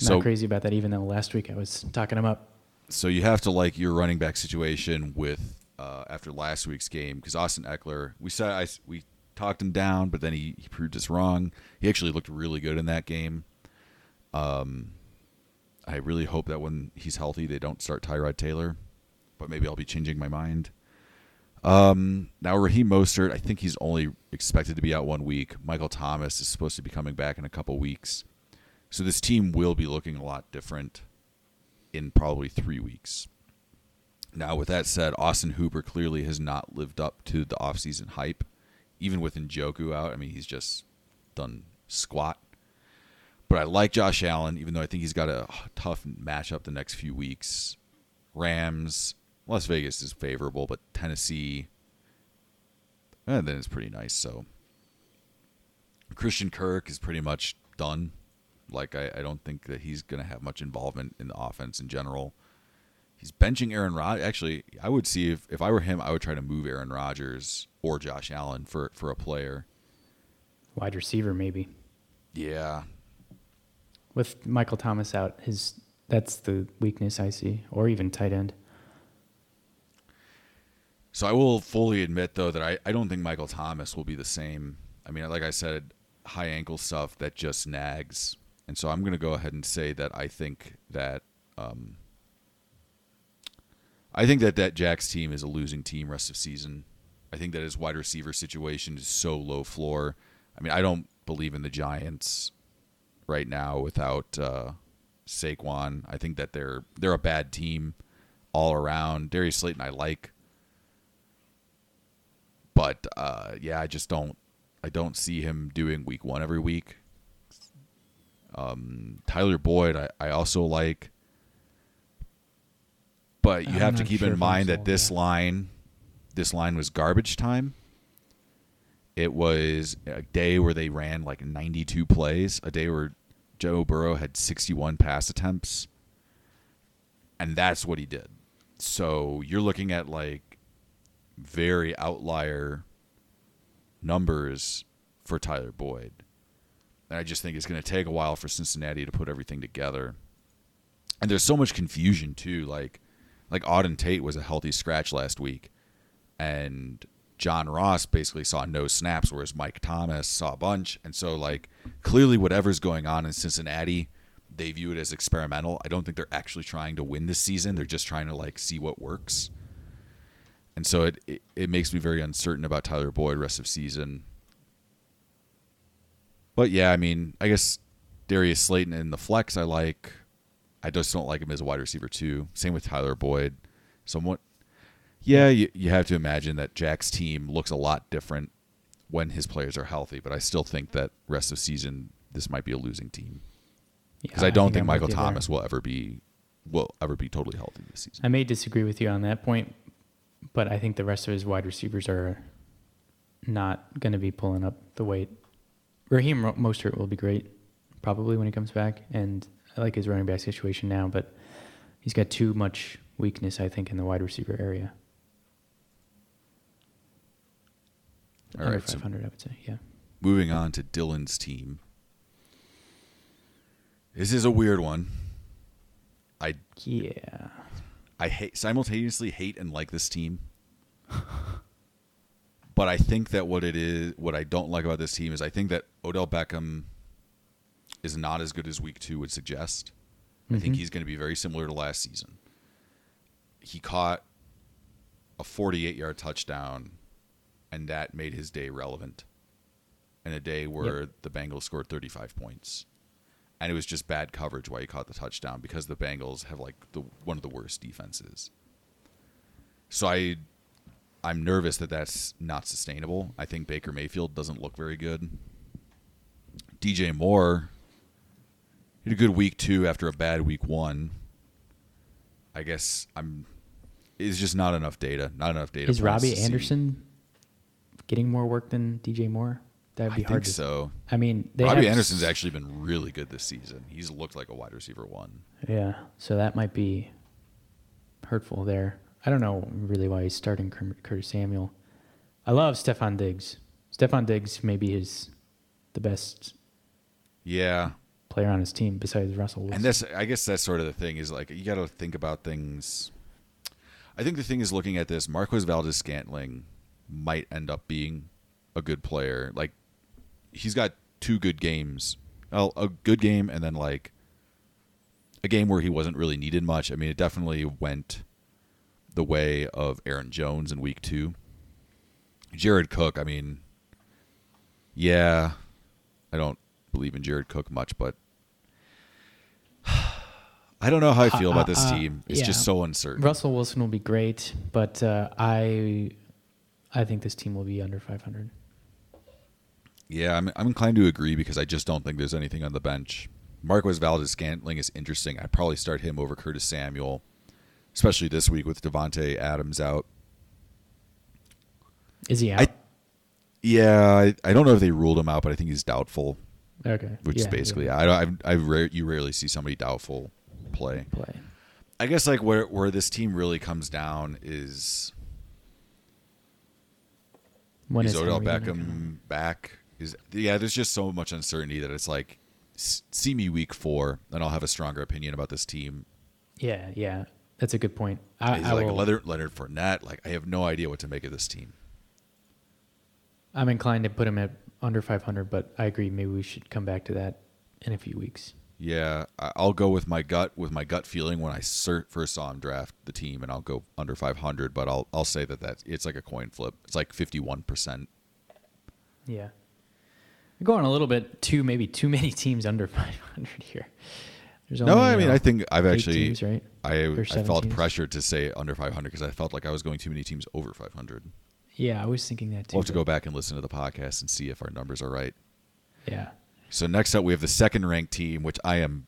Not So crazy about that, even though last week I was talking him up. so you have to like your running back situation with uh, after last week's game because Austin Ekeler, we said I, we talked him down, but then he, he proved us wrong. He actually looked really good in that game. Um, I really hope that when he's healthy, they don't start Tyrod Taylor, but maybe I'll be changing my mind. Um, now Raheem Mostert, I think he's only expected to be out one week. Michael Thomas is supposed to be coming back in a couple weeks, so this team will be looking a lot different in probably three weeks. Now, with that said, Austin Hooper clearly has not lived up to the offseason hype. Even with Njoku out, I mean, he's just done squat. But I like Josh Allen, even though I think he's got a tough matchup the next few weeks. Rams, Las Vegas is favorable, but Tennessee, and then it's pretty nice. So Christian Kirk is pretty much done. Like I, I don't think that he's going to have much involvement in the offense in general. He's benching Aaron Rod. Actually, I would see if, if I were him, I would try to move Aaron Rodgers or Josh Allen for for a player. Wide receiver, maybe. Yeah, With Michael Thomas out, his that's the weakness I see, or even tight end. So I will fully admit though that I, I don't think Michael Thomas will be the same. I mean, like I said, high ankle stuff that just nags. And so I'm going to go ahead and say that I think that um, I think that that Jack's team is a losing team rest of season. I think that his wide receiver situation is so low floor. I mean, I don't believe in the Giants right now without uh, Saquon. I think that they're they're a bad team all around. Darius Slayton I like, but uh, yeah, I just don't I don't see him doing week one every week. Um, Tyler Boyd I, I also like, but you I'm have to keep sure in mind that this yet. line, this line was garbage time. It was a day where they ran like 92 plays, a day where Joe Burrow had 61 pass attempts, and that's what he did. So you're looking at like very outlier numbers for Tyler Boyd. And I just think it's going to take a while for Cincinnati to put everything together. And there's so much confusion too. Like, like Auden Tate was a healthy scratch last week, and John Ross basically saw no snaps, whereas Mike Thomas saw a bunch. And so, like, clearly, whatever's going on in Cincinnati, they view it as experimental. I don't think they're actually trying to win this season. They're just trying to like see what works. And so it, it, it makes me very uncertain about Tyler Boyd rest of season. But yeah, I mean, I guess Darius Slayton in the flex I like. I just don't like him as a wide receiver too. Same with Tyler Boyd. Somewhat Yeah, you, you have to imagine that Jack's team looks a lot different when his players are healthy, but I still think that rest of season this might be a losing team because Yeah, I don't think, I'm Michael there. Thomas will ever be will ever be totally healthy this season. I may disagree with you on that point, but I think the rest of his wide receivers are not going to be pulling up the weight. Raheem Mostert will be great, probably when he comes back, and I like his running back situation now, but he's got too much weakness, I think, in the wide receiver area. All Under right, so 500, I would say, yeah. moving on to Dylan's team. This is a weird one. I Yeah. I hate simultaneously hate and like this team. but I think that what it is, what I don't like about this team is I think that Odell Beckham is not as good as Week Two would suggest. I think Mhm. he's going to be very similar to last season. He caught a 48-yard touchdown, and that made his day relevant. In a day where the Bengals scored 35 points, and it was just bad coverage why he caught the touchdown because the Bengals have like the one of the worst defenses. So I, I'm nervous that that's not sustainable. I think Baker Mayfield doesn't look very good. DJ Moore had a good week two after a bad week one. I guess I'm. It's just not enough data. Not enough data. Is Robbie to see. Anderson getting more work than DJ Moore? That'd I be hard think to so. I mean, they Robbie Anderson's s- actually been really good this season. He's looked like a wide receiver one. Yeah, so that might be hurtful there. I don't know really why he's starting Curtis Samuel. I love Stefon Diggs. Stefon Diggs maybe is the best Yeah, player on his team besides Russell Wilson. and that's I guess that's sort of the thing is like you got to think about things. I think the thing is looking at this. Marquez Valdes-Scantling might end up being a good player. Like he's got two good games. Well, a good game and then like a game where he wasn't really needed much. I mean, it definitely went the way of Aaron Jones in week two. Jared Cook, I mean, yeah, I don't believe in Jared Cook much, but I don't know how I feel about this Uh, uh, team. It's yeah. just so uncertain. Russell Wilson will be great, but uh, I I think this team will be under 500. Yeah, I'm, I'm inclined to agree because I just don't think there's anything on the bench. Marquez Valdes-Scantling is interesting. I'd probably start him over Curtis Samuel, especially this week with Davante Adams out. Is he out? I- Yeah, I, I don't know if they ruled him out, but I think he's doubtful, okay. which is basically yeah. I don't I, I rare, you rarely see somebody doubtful play. play. I guess like where where this team really comes down is When is is Odell Henry? Beckham back? Is yeah? There's just so much uncertainty that it's like see me week four, and I'll have a stronger opinion about this team. Yeah, yeah, that's a good point. I, He's I like will, Leonard, Leonard Fournette. Like I have no idea what to make of this team. I'm inclined to put him at under 500, but I agree. Maybe we should come back to that in a few weeks. Yeah, I'll go with my gut with my gut feeling when I first saw him draft the team, and I'll go under 500. But I'll I'll say that that it's like a coin flip. It's like 51 percent. Yeah. We're going a little bit too, maybe too many teams under 500 here. There's No, I mean uh, I think I've actually teams, right? I I felt teams. pressured to say under 500 because I felt like I was going too many teams over 500. Yeah, I was thinking that too. We'll have to go back and listen to the podcast and see if our numbers are right. Yeah. So next up, we have the second ranked team, which I am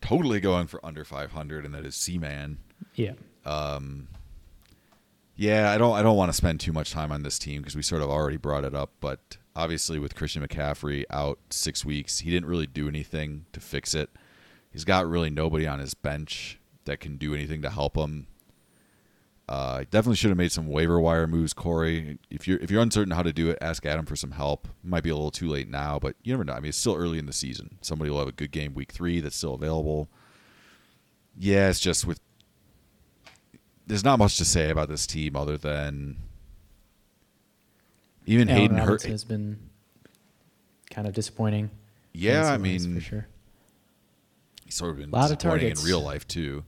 totally going for under 500, and that is Seaman. Yeah. Yeah, I don't I don't want to spend too much time on this team because we sort of already brought it up, but obviously with Christian McCaffrey out six weeks, he didn't really do anything to fix it. He's got really nobody on his bench that can do anything to help him. Uh, definitely should have made some waiver wire moves, Corey. If you're if you're uncertain how to do it, ask Adam for some help. Might be a little too late now, but you never know. I mean, it's still early in the season. Somebody will have a good game week three that's still available. Yeah, it's just with there's not much to say about this team other than even Allen Hayden Robinson Hurt. has been kind of disappointing. Yeah, I mean, for sure. he's sort of been a Lot of disappointing in real life too,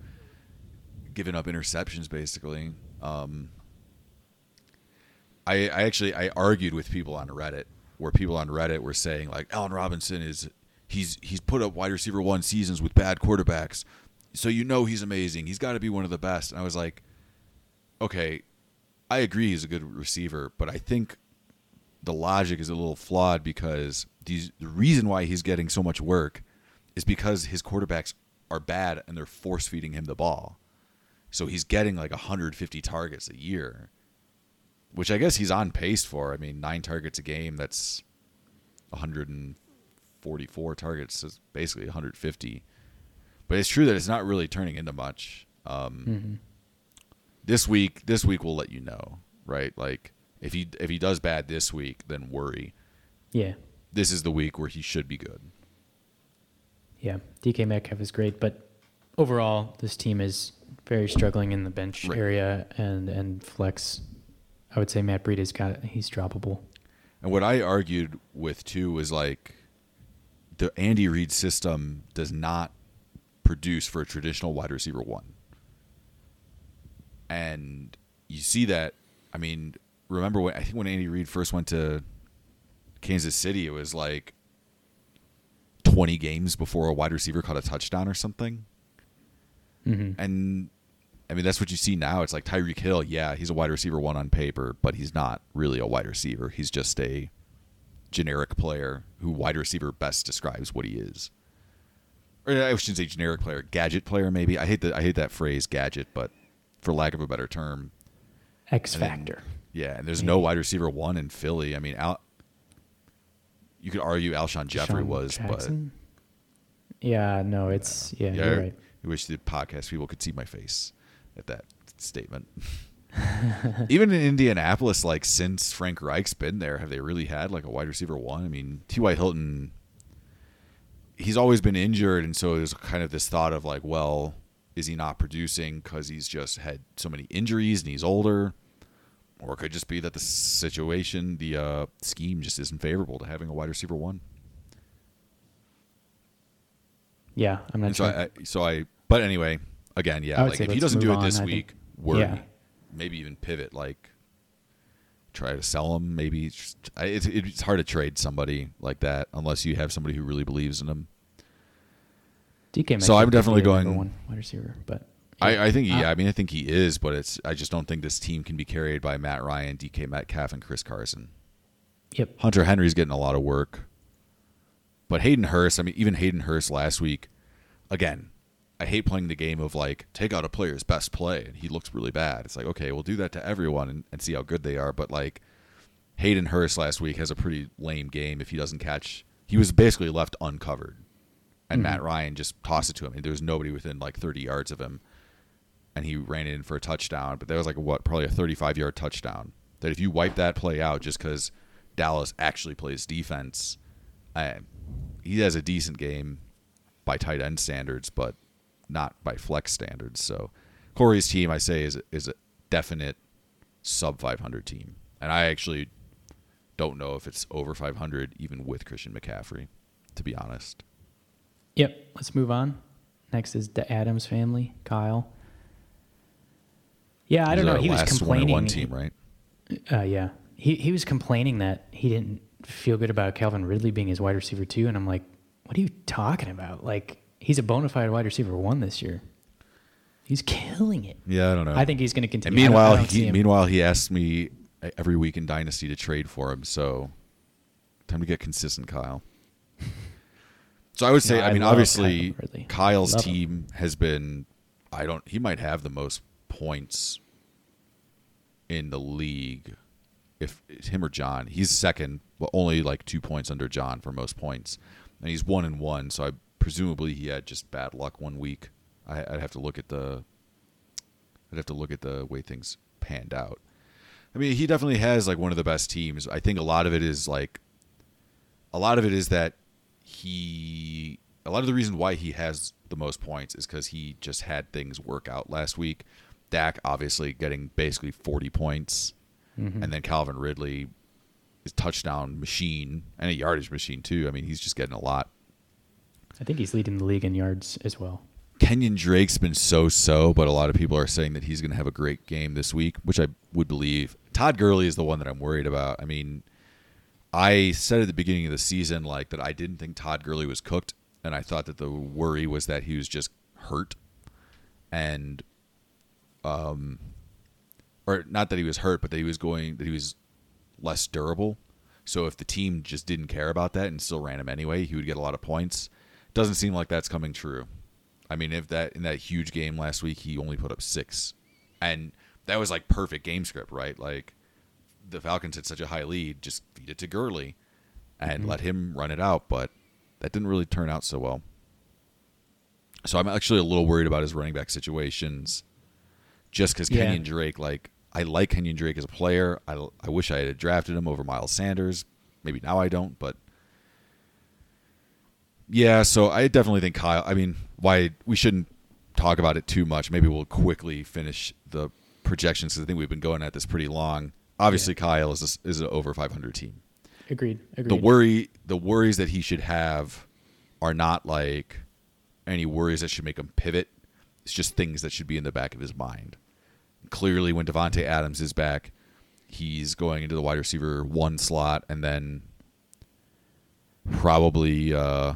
giving up interceptions basically. Um, I I actually I argued with people on Reddit where people on Reddit were saying like Allen Robinson is he's he's put up wide receiver one seasons with bad quarterbacks, so you know he's amazing. He's got to be one of the best. And I was like, okay, I agree he's a good receiver, but I think the logic is a little flawed because these, the reason why he's getting so much work is because his quarterbacks are bad and they're force feeding him the ball. So he's getting like 150 targets a year, which I guess he's on pace for. I mean, nine targets a game, that's 144 targets, is basically 150. But it's true that it's not really turning into much. Um, Mm-hmm. This week, this week we'll let you know, right? Like if he if he does bad this week, then worry. Yeah. This is the week where he should be good. Yeah. DK Metcalf is great, but overall, this team is very struggling in the bench Right. area and, and flex. I would say Matt Breida got he's droppable. And what I argued with too was like the Andy Reid system does not produce for a traditional wide receiver one. And you see that I mean, remember when I think when Andy Reid first went to Kansas City, it was like twenty games before a wide receiver caught a touchdown or something. Mm-hmm. And I mean, that's what you see now. It's like Tyreek Hill. Yeah, he's a wide receiver one on paper, but he's not really a wide receiver. He's just a generic player who wide receiver best describes what he is. Or I shouldn't say generic player, gadget player maybe. I hate that. I hate that phrase gadget, but for lack of a better term, X and then- factor. yeah. And there's no wide receiver one in Philly. I mean, Al, you could argue Alshon Jeffery DeSean was, Jackson? Yeah, no, it's yeah, yeah, you're I- right. I wish the podcast people could see my face at that statement. Even in Indianapolis, like since Frank Reich's been there, have they really had like a wide receiver one? I mean, T.Y. Hilton, he's always been injured, and so there's kind of this thought of like, well, is he not producing because he's just had so many injuries and he's older, or it could just be that the situation, the uh, scheme, just isn't favorable to having a wide receiver one. Yeah, I'm not And so sure. I, so I, but anyway, again, yeah, like if he doesn't do it on, this think. week, worry. Yeah. Maybe even pivot, like try to sell him. Maybe it's it's hard to trade somebody like that unless you have somebody who really believes in him. DK so I'm definitely going- one wide receiver, but I, I think he, Uh, I mean, I think he is, but it's I just don't think this team can be carried by Matt Ryan, DK Metcalf, and Chris Carson. Yep. Hunter Henry's getting a lot of work. But Hayden Hurst, I mean, even Hayden Hurst last week, again, I hate playing the game of like, take out a player's best play and he looks really bad. It's like, okay, we'll do that to everyone and, and see how good they are. But like, Hayden Hurst last week has a pretty lame game if he doesn't catch. He was basically left uncovered. And hmm. Matt Ryan just tossed it to him. And there was nobody within like 30 yards of him. And he ran it in for a touchdown. But that was like, a, what, probably a 35 yard touchdown. That if you wipe that play out just because Dallas actually plays defense, I, he has a decent game by tight end standards, but not by flex standards. So Corey's team, I say, is is a definite sub 500 team, and I actually don't know if it's over 500 even with Christian McCaffrey, to be honest. Yep. Let's move on. Next is the Adams family, Kyle. Yeah, I don't know. He was complaining. one team, right? Uh, yeah, he he was complaining that he didn't feel good about Calvin Ridley being his wide receiver too, and I'm like, what are you talking about? Like he's a bona fide wide receiver one this year. He's killing it. Yeah, I don't know. I think he's going to And continue. I meanwhile, he, meanwhile, he asked me every week in Dynasty to trade for him. So, time to get consistent, Kyle. So I would say, No, I I mean, obviously, Kyle. Kyle's Love him. team has been. I don't. He might have the most points in the league. If him or John, he's second, but only like two points under John for most points, and he's one and one. So I presumably he had just bad luck one week. I, I'd have to look at the. I'd have to look at the way things panned out. I mean, he definitely has like one of the best teams. I think a lot of it is like a lot of it is that he a lot of the reason why he has the most points is because he just had things work out last week. Dak obviously getting basically 40 points, Mm-hmm. and then Calvin Ridley is touchdown machine and a yardage machine too. I mean, he's just getting a lot. I think he's leading the league in yards as well. Kenyon Drake's been so so, but a lot of people are saying that he's going to have a great game this week, which I would believe. Todd Gurley is the one that I'm worried about. I mean, I said at the beginning of the season like that I didn't think Todd Gurley was cooked, and I thought that the worry was that he was just hurt, and um, or not that he was hurt, but that he was going that he was less durable. So if the team just didn't care about that and still ran him anyway, he would get a lot of points. Doesn't seem like that's coming true. I mean, if that in that huge game last week, he only put up six, and that was like perfect game script, right? Like the Falcons had such a high lead, just feed it to Gurley and Mhm. let him run it out, but that didn't really turn out so well. So I'm actually a little worried about his running back situations, just because Yeah. Kenyon Drake, like I like Kenyon Drake as a player. I I wish I had drafted him over Miles Sanders. Maybe now I don't, but yeah. So I definitely think Kyle. I mean, why we shouldn't talk about it too much. Maybe we'll quickly finish the projections because I think we've been going at this pretty long. Obviously, Kyle is a, is an over 500 team Agreed. Agreed. the worry the worries that he should have are not like any worries that should make him pivot. It's just things that should be in the back of his mind. Clearly, when Davante Adams is back, he's going into the wide receiver one slot, and then probably. Uh,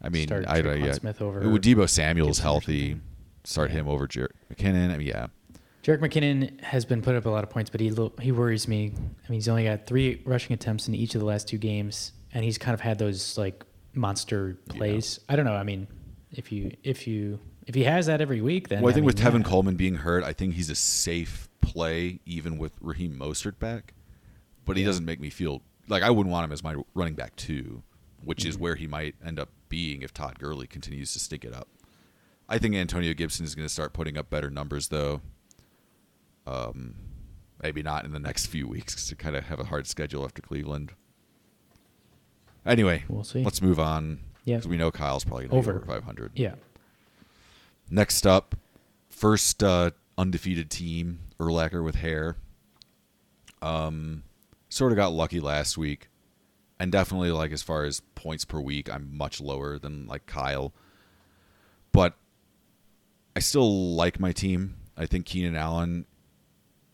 I mean, Start I don't. Yeah, Smith over Deebo Samuel's healthy, start Yeah. him over Jerick McKinnon. I mean, yeah, Jerick McKinnon has been put up a lot of points, but he he worries me. I mean, he's only got three rushing attempts in each of the last two games, and he's kind of had those like monster plays. I don't know. I mean, if you if you if he has that every week, then Well, I think mean, with Tevin yeah. Coleman being hurt, I think he's a safe play, even with Raheem Mostert back. But he Yeah. doesn't make me feel like I wouldn't want him as my running back too, which is Mhm. where he might end up being if Todd Gurley continues to stick it up. I think Antonio Gibson is going to start putting up better numbers though. Um, maybe not in the next few weeks because to kind of have a hard schedule after Cleveland. Anyway, We'll see. let's move on. Yeah. because we know Kyle's probably going to Over. over 500. Yeah. Next up, first uh, undefeated team, Urlacher with hair. Um, sort of got lucky last week, and definitely like as far as points per week, I'm much lower than like Kyle. But I still like my team. I think Keenan Allen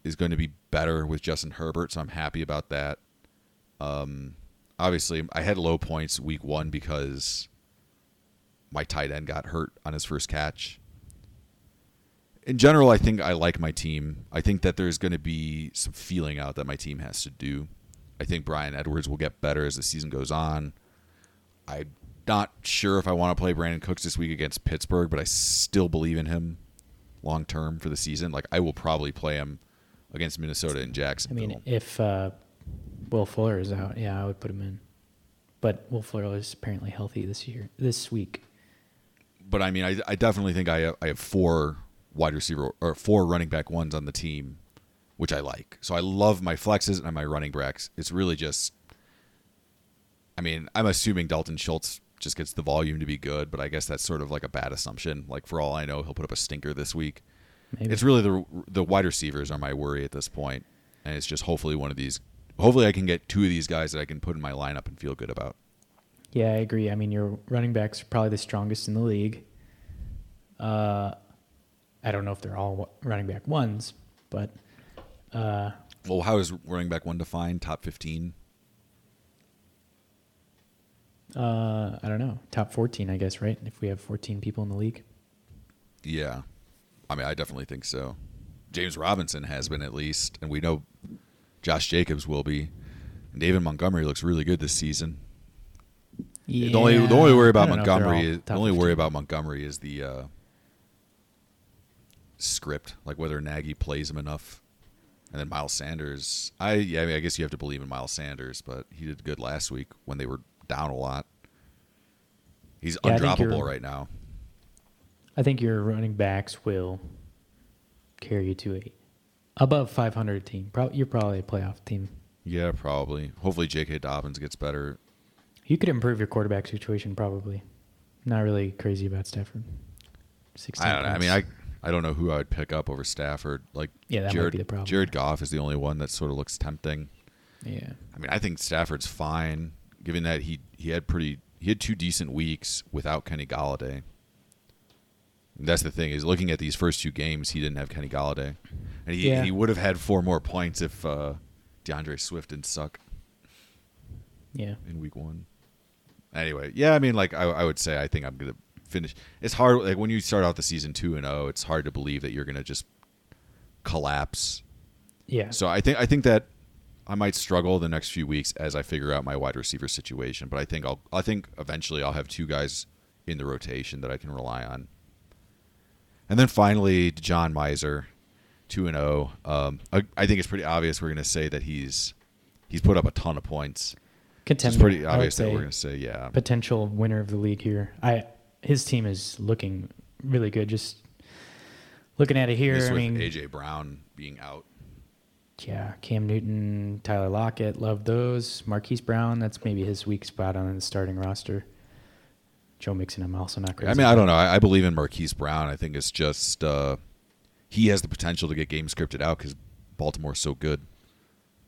is going to be better with Justin Herbert, so I'm happy about that. Um, obviously, I had low points week one because my tight end got hurt on his first catch. In general, I think I like my team. I think that there's going to be some feeling out that my team has to do. I think Bryan Edwards will get better as the season goes on. I'm not sure if I want to play Brandin Cooks this week against Pittsburgh, but I still believe in him long term for the season. Like I will probably play him against Minnesota and Jacksonville. I mean, if uh, Will Fuller is out, yeah, I would put him in. But Will Fuller is apparently healthy this year, this week. but I mean, I, I definitely think I have, I have four wide receiver or four running back ones on the team, which I like. So I love my flexes and my running backs. It's really just, I mean, I'm assuming Dalton Schultz just gets the volume to be good, but I guess that's sort of like a bad assumption. Like for all I know, he'll put up a stinker this week. Maybe. It's really the the wide receivers are my worry at this point, and it's just hopefully one of these. Hopefully, I can get two of these guys that I can put in my lineup and feel good about. Yeah, I agree. I mean, your running backs are probably the strongest in the league. Uh, I don't know if they're all running back ones, but uh, Well, how is running back one defined? Top fifteen. uh, I don't know. Top 14, I guess, right? If we have 14 people in the league. Yeah. I mean, I definitely think so. James Robinson has been at least, and we know Josh Jacobs will be. And David Montgomery looks really good this season. the only the only worry about don't know if they're Montgomery is the only 15. worry about Montgomery is the uh, script, like whether Nagy plays him enough. And then Miles Sanders, I yeah, I mean, I guess you have to believe in Miles Sanders, but he did good last week when they were down a lot. He's Yeah, undroppable right now. I think your running backs will carry you to a above 500 team. Pro- you're probably a playoff team. Yeah, probably. Hopefully, J.K. Dobbins gets better. You could improve your quarterback situation probably. Not really crazy about Stafford. 16 I don't know. I mean. I I don't know who I would pick up over Stafford. Like Yeah, that might Jared, be the problem. Jared Goff is the only one that sort of looks tempting. yeah. I mean, I think Stafford's fine, given that he he had pretty he had two decent weeks without Kenny Golladay. That's the thing is looking at these first two games, he didn't have Kenny Golladay, and he Yeah. he would have had four more points if uh, D'Andre Swift didn't suck Yeah. in week one. Anyway, yeah, I mean, like I, I would say, I think I'm gonna finish. It's hard, like when you start out the season two and zero, it's hard to believe that you're gonna just collapse. Yeah. So I think I think that I might struggle the next few weeks as I figure out my wide receiver situation. But I think I'll I think eventually I'll have two guys in the rotation that I can rely on. And then finally, John Miser, two and zero. Um, I, I think it's pretty obvious we're going to say that he's he's put up a ton of points. Contender. It's pretty obvious that we're going to say yeah. potential winner of the league here. I his team is looking really good. Just looking at it here, This I with mean, AJ Brown being out. yeah, Cam Newton, Tyler Lockett, love those. Marquise Brown, that's maybe his weak spot on the starting roster. Joe Mixon, I'm also not crazy. I mean, I don't know. I, I believe in Marquise Brown. I think it's just uh, he has the potential to get game scripted out because Baltimore's so good,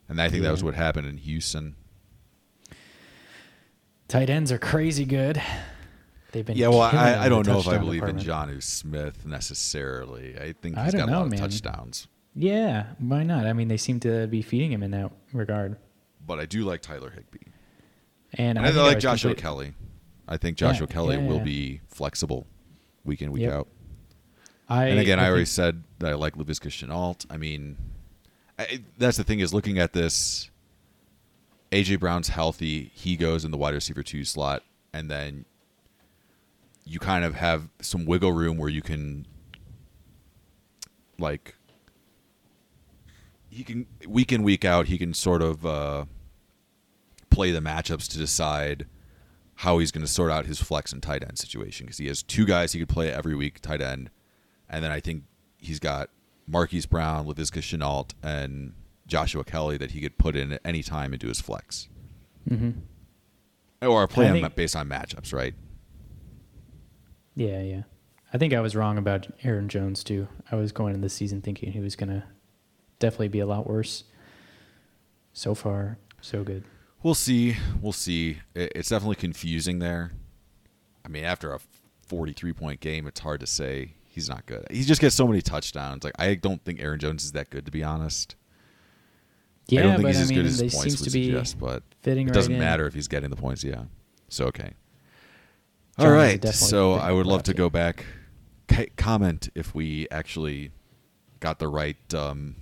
and I think that was what happened in Houston. Tight ends are crazy good. They've been Yeah, well, I, I don't know if I believe in department. Jonnu Smith necessarily. I think I he's don't got a know, lot of man. touchdowns, Yeah, why not? I mean, they seem to be feeding him in that regard. but I do like Tyler Higbee. And, And I I, like Joshua complete- Kelley. I think Joshua Yeah, Kelley yeah, will be flexible week in week Yep. out. I, and again, I, I already said that I like Laviska Shenault. I mean, I, that's the thing is looking at this. AJ Brown's healthy. He goes in the wide receiver two slot, and then you kind of have some wiggle room where you can, like, he can week in week out. He can sort of uh, play the matchups to decide how he's going to sort out his flex and tight end situation because he has two guys he could play every week tight end, and then I think he's got Marquise Brown, Laviska Shenault, and Joshua Kelley that he could put in at any time into his flex, Mhm. or play I think- based on matchups, right? Yeah, yeah. I think I was wrong about Aaron Jones too. I was going into the season thinking he was gonna definitely be a lot worse. So far, so good. We'll see. We'll see. It's definitely confusing there. I mean, after a 43 point game, it's hard to say he's not good. He just gets so many touchdowns. Like I don't think Aaron Jones is that good to be honest. Yeah, I don't think but he's I as mean, good as his points seems would to be suggest, but fitting it doesn't right in. matter if he's getting the points. Yeah. So okay. All right. So I would love to go back, comment if we actually got the right um,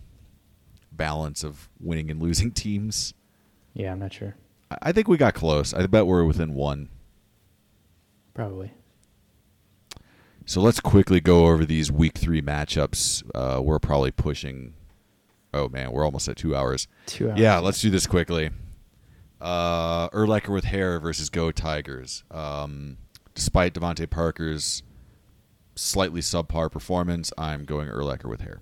balance of winning and losing teams. Yeah, I'm not sure. I- I think we got close. I bet we're within one. Probably. So let's quickly go over these week three matchups. Uh, we're probably pushing. Oh man, we're almost at two hours. Two hours. Yeah, let's do this quickly. Uh, Urlacher with hair versus Go Tigers. Um, despite DeVante Parker's slightly subpar performance, I'm going Urlacher with hair.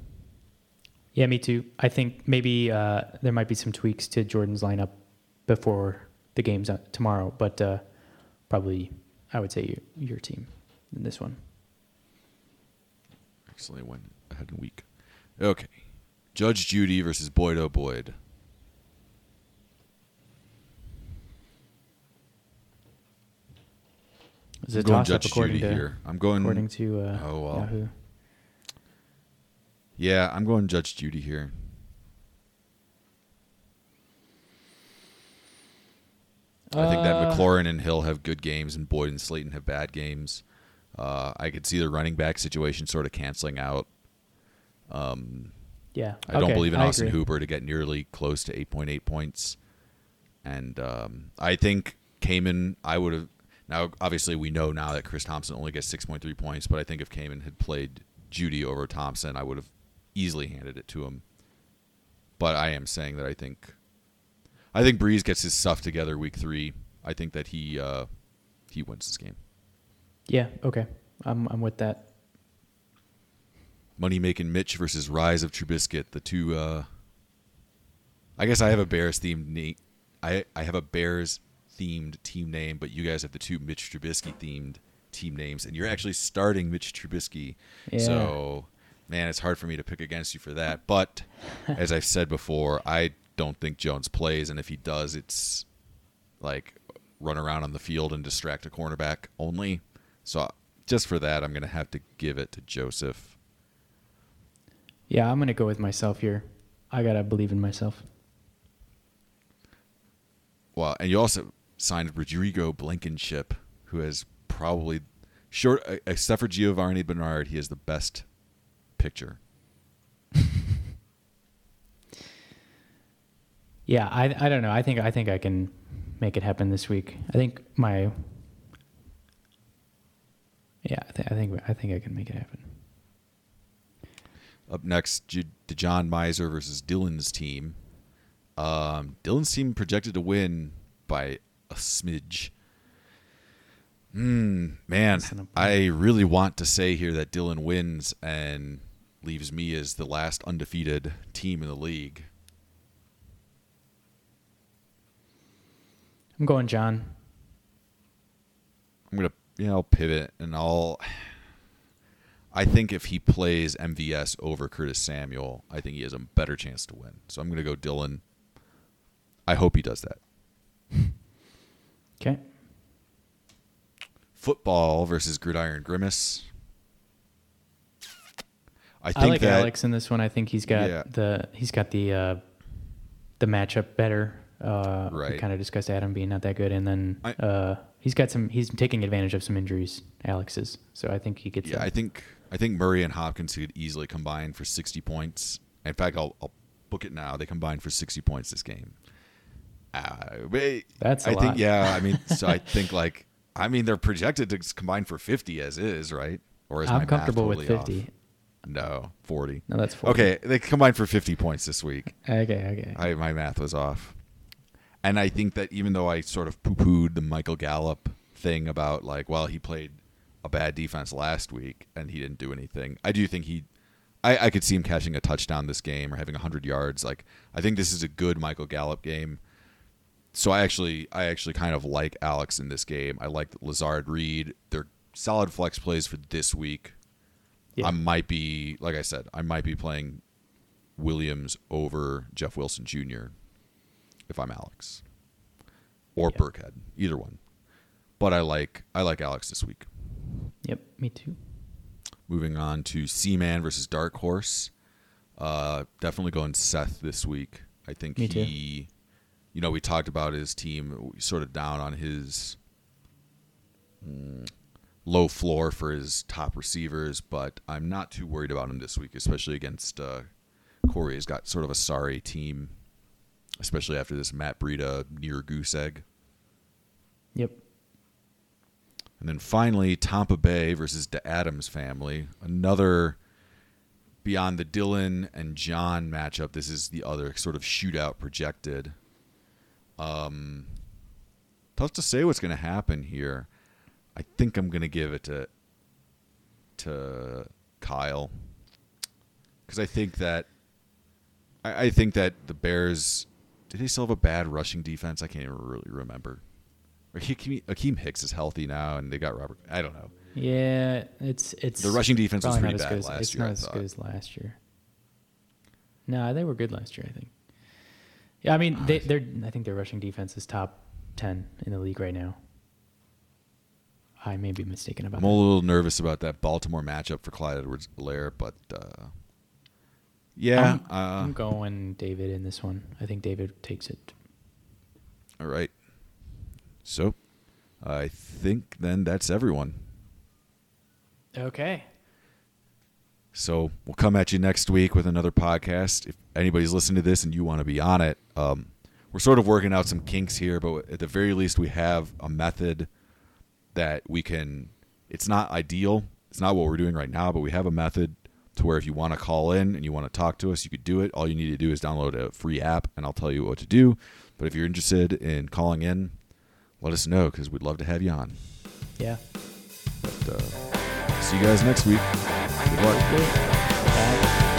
Yeah, me too. I think maybe uh, there might be some tweaks to Jordan's lineup before the games tomorrow, but uh, probably I would say your, your team in this one. Actually, went ahead in week. Okay, Judge Judy versus Boyd O Boyd. Is it going Judge Judy to here. I'm going. according to uh, Oh, well. Yahoo? Yeah, I'm going Judge Judy here. I think that Uh, McLaurin and Hill have good games, and Boyd and Slayton have bad games. Uh, I could see the running back situation sort of canceling out. Um, Yeah, I don't okay, believe in I Austin agree. Hooper to get nearly close to 8.8 points. And um, I think Cayman, I would have. Now, obviously, we know now that Chris Thompson only gets 6.3 points, but I think if Cayman had played Judy over Thompson, I would have easily handed it to him. But I am saying that I think. I think Brees gets his stuff together week three. I think that he uh, he wins this game. Yeah, okay, I'm I'm with that. Money making Mitch versus Rise of Trubisky. The two. Uh, I guess I have a Bears themed. Na- I I have a Bears themed team name, but you guys have the two Mitch Trubisky themed team names, and you're actually starting Mitch Trubisky. Yeah. So, man, it's hard for me to pick against you for that. But as I've said before, I don't think Jones plays, and if he does, it's like run around on the field and distract a cornerback only. So just for that, I'm going to have to give it to Joseph. Yeah, I'm gonna go with myself here. I gotta believe in myself. Well, and you also signed Rodrigo Blankenship, who has probably short uh, except for Giovani Bernard, he is the best picture. Yeah, I I don't know. I think I think I can make it happen this week. I think my yeah, I, th- I think I think I can make it happen. Up next, J- John Miser versus Dylan's team. Um, Dylan's team projected to win by a smidge. Hmm, man, I really want to say here that Dylan wins and leaves me as the last undefeated team in the league. I'm going John. I'm gonna, yeah, I'll pivot and I'll. I think if he plays MVS over Curtis Samuel, I think he has a better chance to win. So I'm gonna go Dylan. I hope he does that. Okay. Football versus Gridiron Grimace. I, I like that, Alex in this one. I think he's got yeah. the he's got the uh, the matchup better. Uh, right. We kind of discussed Adam being not that good, and then I, uh, he's got some. He's taking advantage of some injuries. Alex's, so I think he gets. Yeah, I think I think Murray and Hopkins could easily combine for sixty points. In fact, I'll, I'll book it now. They combined for sixty points this game. Uh, That's I lot. think yeah. I mean, so I think like I mean they're projected to combine for fifty as is, right? Or is I'm comfortable totally with fifty. Off? No, forty. No, that's forty. Okay, they combined for fifty points this week. Okay, okay. I, my math was off, and I think that even though I sort of poo-pooed the Michael Gallup thing about like, well, he played a bad defense last week and he didn't do anything. I do think he, I, I could see him catching a touchdown this game or having hundred yards. Like, I think this is a good Michael Gallup game. So I actually, I actually kind of like Alex in this game. I like Lazard Reed. They're solid flex plays for this week. Yeah. I might be, like I said, I might be playing Williams over Jeff Wilson Jr. if I'm Alex or yeah. Burkhead, either one. But I like I like Alex this week. Yep, me too. Moving on to Seaman versus Dark Horse. Uh, definitely going Seth this week. I think me he, too. you know, we talked about his team sort of down on his. Mm, low floor for his top receivers, but I'm not too worried about him this week, especially against uh, Corey. He's got sort of a sorry team, especially after this Matt Breida near goose egg. Yep. And then finally, Tampa Bay versus the Adams family. Another beyond the Dylan and John matchup. This is the other sort of shootout projected. Um, tough to say what's going to happen here. I think I'm gonna give it to to Kyle because I think that I, I, think that the Bears did they still have a bad rushing defense? I can't even really remember. Akiem Hicks is healthy now, and they got Robert. I don't know. Yeah, it's it's the rushing defense was pretty bad as, last it's year. It's not as good as last year. No, they were good last year. I think. Yeah, I mean, they, they're. I think their rushing defense is top ten in the league right now. I may be mistaken about. That. I'm that. a little nervous about that Baltimore matchup for Clyde Edwards-Helaire, but uh, yeah, I'm, uh, I'm, going David in this one. I think David takes it. All right. So, I think then that's everyone. Okay. So we'll come at you next week with another podcast. If anybody's listening to this and you want to be on it, um, we're sort of working out some kinks here, but at the very least, we have a method that we can it's not ideal it's not what we're doing right now but we have a method to where if you want to call in and you want to talk to us you could do it. All you need to do is download a free app and i'll tell you what to do. But if you're interested in calling in let us know because we'd love to have you on. Yeah. But uh, see you guys next week. Good luck